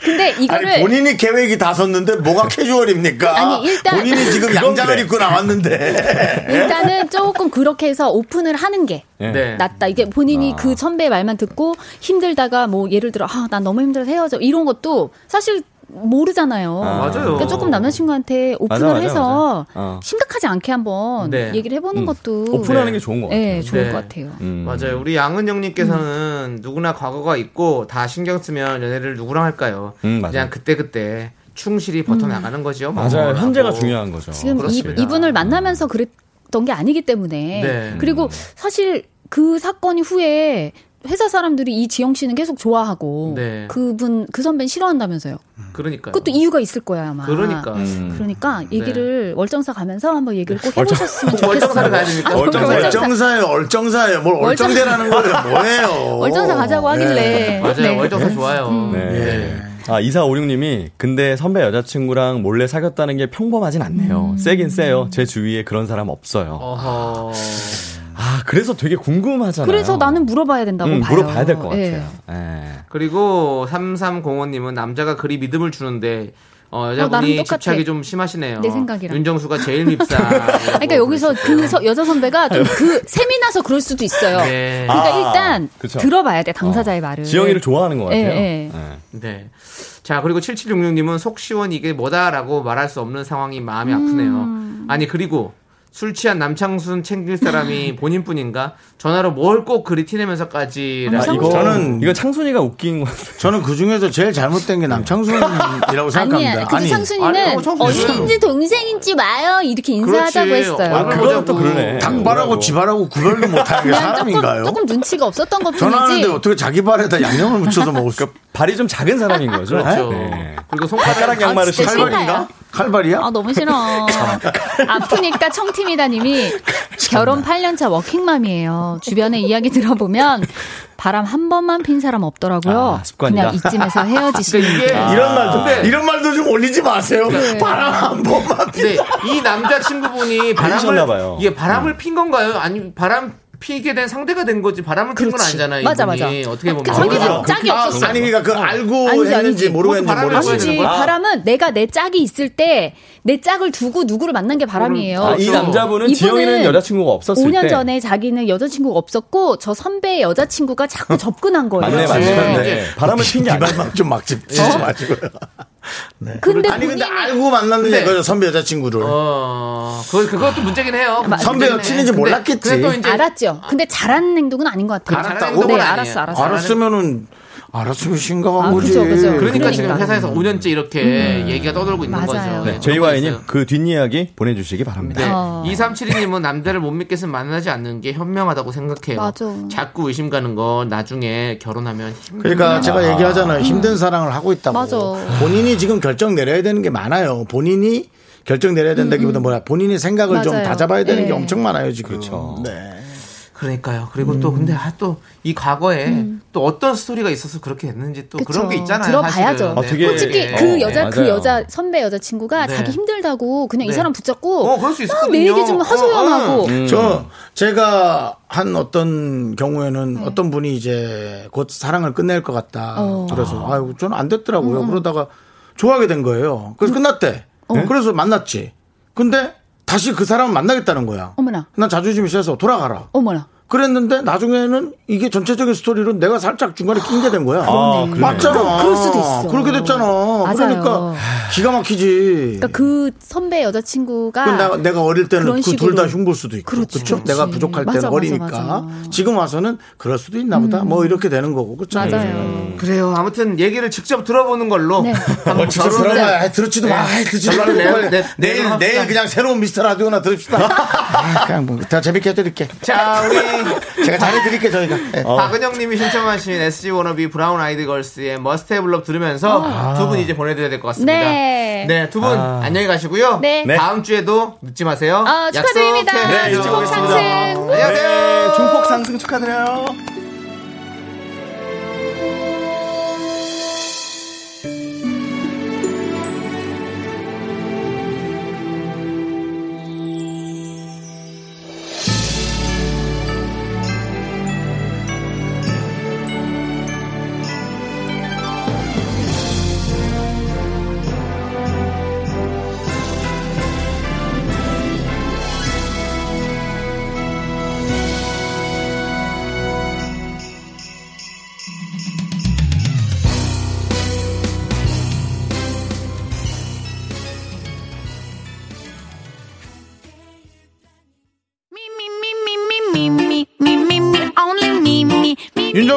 근데 이거를 아니, 본인이 계획이 다 섰는데 뭐가 캐주얼입니까? 아니, 일단- 본인이 지금 양장을. 입고 나왔는데. 일단은 조금 그렇게 해서 오픈을 하는 게 네. 낫다. 이게 본인이 그 선배의 말만 듣고 힘들다가 뭐 예를 들어 아, 난 너무 힘들어서 헤어져 이런 것도 사실 모르잖아요. 아, 맞아요. 그러니까 조금 남자친구한테 오픈을 맞아, 맞아, 해서 맞아. 어. 심각하지 않게 한번 네. 얘기를 해보는 음. 것도 오픈하는 게 좋은 것 네, 같아요. 좋을 네. 것 같아요. 음. 맞아요. 우리 양은영님께서는 누구나 과거가 있고 다 신경 쓰면 연애를 누구랑 할까요? 음. 그냥 그때 그때 충실히 버텨 나가는 거죠. 뭐. 맞아요. 현재가. 중요한 거죠. 지금 이, 그렇습니다. 이 분을 만나면서 그랬던 게 아니기 때문에 네. 그리고 사실 그 사건 이 후에 회사 사람들이 이 지영 씨는 계속 좋아하고 네. 그분 그 선배는 싫어한다면서요. 그러니까요. 그것도 이유가 있을 거야 아마. 그러니까. 음. 그러니까 얘기를 월정사 가면서 한번 얘기를 꼭 해보셨으면 좋겠어요. 월정사를 가야 됩니까? 아, 얼정사, 월정사. 얼정사예요, 얼정사예요. 뭘 월정- 얼정대라는 거예요, 뭐예요? <laughs> 월정사 가자고 하길래. 네. 맞아요. 네. 월정사 좋아요. 네. 예. 아, 2456님이, 근데 선배 여자친구랑 몰래 사귀었다는 게 평범하진 않네요. 음. 세긴 세요. 제 주위에 그런 사람 없어요. 어허. 아, 그래서 되게 궁금하잖아요. 그래서 나는 물어봐야 된다고 음, 봐요. 물어봐야 될것 예. 같아요. 예. 그리고 3305님은 남자가 그리 믿음을 주는데 어, 나는 여자분이 똑같아. 집착이 좀 심하시네요. 내 생각이랑. 윤정수가 제일 밉사. <laughs> 그러니까 여기서 그 서- 여자 선배가 좀 그 셈이 나서 그럴 수도 있어요. 네. 그러니까 아, 일단 그쵸. 들어봐야 돼 당사자의 말을. 지영이를 좋아하는 것 같아요. 예, 예. 예. 네. 자, 그리고 7766님은 속 시원 이게 뭐다라고 말할 수 없는 상황이 마음이 아프네요. 음. 아니, 그리고 술 취한 남창순 챙길 사람이 <laughs> 본인뿐인가? 전화로 뭘 꼭 그리 티내면서까지. 아, 이거, 저는- 이거 창순이가 웃긴 것 같아요. 저는 그 중에서 제일 잘못된 게 남창순이라고 생각합니다. 아니야. 아니, 창순이는 아니, 어, 창순이는- 언니인지 동생인지 마요 이렇게 인사하자고 그렇지. 했어요. 보자고. 또 그러네. 닭발하고 지발하고 구별도 못하는 게 사람인가요? 조금, 조금 눈치가 없었던 것 전화하는데 뿐이지. 어떻게 자기 발에다 양념을 묻혀서 먹을 수? 발이 좀 작은 사람인 거죠. 그렇죠. 네. 그리고 손가락 양말을 아. 칼발인가? 칼발이야? 아 너무 싫어. 아프니까 청팀이다님이 결혼 8년차 워킹맘이에요. 주변에 이야기 들어보면 바람 한 번만 핀 사람 없더라고요. 아, 습관이다. 그냥 이쯤에서 헤어지시는 그러니까 이게- 게. 이런 말도 근데- 이런 말도 좀 올리지 마세요. 네. 바람 한 번만 근데 이 남자 친구분이 그러셨나 바람을. 이게 바람을 핀 건가요? 아니, 바람 피게 된 상대가 된 거지 바람을 핀건 그렇지. 아니잖아요. 맞아. 맞아. 어떻게 보면. 그러니까 자기는 모르죠. 짝이 아, 없었어. 아니 그러니까 그 알고 아니지, 했는지. 모르겠는지 아니지. 되는 거야? 바람은 내가 내 짝이 있을 때 내 짝을 두고 누구를 만난 게 바람이에요. 아, 이 그렇죠. 남자분은 지영이는 여자친구가 없었을 5년 때. 전에 자기는 여자친구가 없었고 저 선배의 여자친구가 자꾸 접근한 거예요. 맞네, 맞네. 네. 네. 바람을 핀 게 아니야. 좀 막지 치지 마시고요. 네. 근데 아니 근데 알고 만났는데 근데- 그 선배 여자친구를 어, 그, 그것도 문제긴 해요. 선배 문제긴 해. 여친인지 몰랐겠지. 이제 알았죠. 근데 잘한 행동은 아닌 것 같아요. 알았다고? 네, 행동은 알았어, 아니에요. 알았어. 알았으면 알았으면 심각한 아, 거지. 그죠, 그죠. 그러니까, 그러니까. 지금 회사에서 5년째 이렇게 얘기가 떠돌고 있는 맞아요. 거죠. 네, 네, 있어요. 그 뒷이야기 보내주시기 바랍니다. 네. 어. 2372님은 남자를 못 믿겠으면 만나지 않는 게 현명하다고 생각해요. 맞아. 자꾸 의심 가는 건 나중에 결혼하면 힘들다. 그러니까 제가 얘기하잖아요. 힘든 사랑을 하고 있다고. 맞아. 본인이 지금 결정 내려야 되는 게 많아요. 본인이 결정 내려야 된다기보다 뭐야 본인이 생각을 좀 맞아요. 다잡아야 되는 게 네. 엄청 많아요 지금. 그렇죠. 네. 그러니까요. 그리고 또 근데 아, 또이 과거에 음. 또 어떤 스토리가 있어서 그렇게 됐는지 또 그쵸. 그런 게 있잖아요. 들어봐야죠. 사실은. 네. 솔직히 예. 그 어, 여자 그 맞아요. 여자 선배 여자 친구가 네. 자기 힘들다고 그냥 이 네. 사람 붙잡고 어, 그럴 수막 있었거든요. 내 얘기 좀 하소연하고 음. 저 제가 한 어떤 경우에는 어떤 분이 이제 곧 사랑을 끝낼 것 같다. 어. 그래서 아유 저는 안 됐더라고요. 그러다가 좋아하게 된 거예요. 그래서 끝났대. 그래서 만났지. 근데 다시 그 사람을 만나겠다는 거야. 어머나 난 자존심이 세서 돌아가라. 어머나 그랬는데 나중에는 이게 전체적인 스토리로 내가 살짝 중간에 낀 게 된 거야. 아. 맞잖아. 그- 그럴 수도 있어. 그렇게 됐잖아. 맞아요. 그러니까 기가 막히지. 그러니까 그 선배 여자 친구가 그 내가, 내가 어릴 때는 그 둘다 식으로. 흉볼 수도 있고 그렇죠. 그렇지. 내가 부족할 때는 맞아, 맞아, 어리니까 맞아. 지금 와서는 그럴 수도 있나 보다. 뭐 이렇게 되는 거고 그렇죠. 맞아요. 그래요. 아무튼 얘기를 직접 들어보는 걸로. 네. 뭐 직접 들어봐야 아이, 들었지도 마. 내- 빨리. 내- 내일 내일 합시다. 그냥 새로운 미스터 라디오나 들읍시다. <laughs> 아, 그냥 뭐 더 재밌게 해드릴게. 자, 우리 <laughs> 제가 잘해드릴게 저희가. 예. 박은영님이 신청하신 SG 워너비 브라운 아이드 걸스의 Must Have Love 들으면서 아. 두분 이제 보내드려야 될 것 같습니다. 네. 네, 두분 아. 안녕히 가시고요. 네. 네. 다음 주에도 늦지 마세요. 어, 축하드립니다. 약속해요. 네, 중폭 상승. 안녕하세요. 네, 중폭 상승 축하드려요.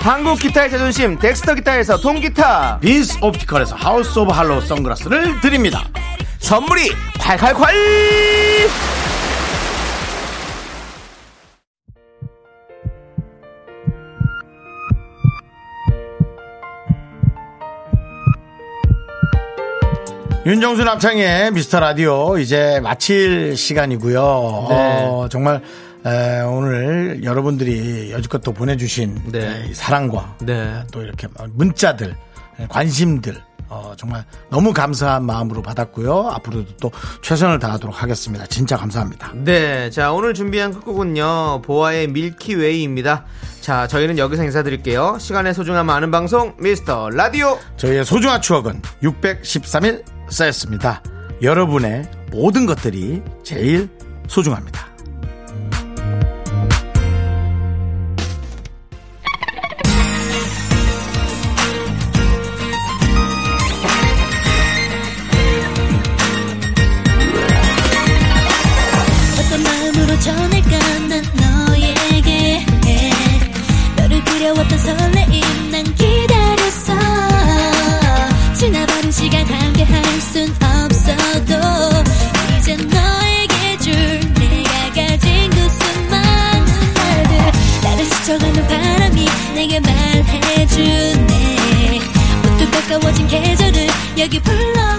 한국 기타의 자존심 덱스터 기타에서 통기타. 비스 옵티컬에서 하우스 오브 할로우 선글라스를 드립니다. 선물이 콸콸콸! 윤정수 남창희의 미스터 라디오 이제 마칠 시간이고요. 어, 정말 에, 오늘 여러분들이 여지껏 또 보내주신 네. 에, 이 사랑과 네. 또 이렇게 문자들, 에, 관심들 어, 정말 너무 감사한 마음으로 받았고요. 앞으로도 또 최선을 다하도록 하겠습니다. 진짜 감사합니다. 네, 자 오늘 준비한 끝곡은요 보아의 Milky Way입니다. 자 저희는 여기서 인사드릴게요. 시간의 소중함 아는 방송 미스터 라디오. 저희의 소중한 추억은 613일 쌓였습니다. 여러분의 모든 것들이 제일 소중합니다. 여기 불러.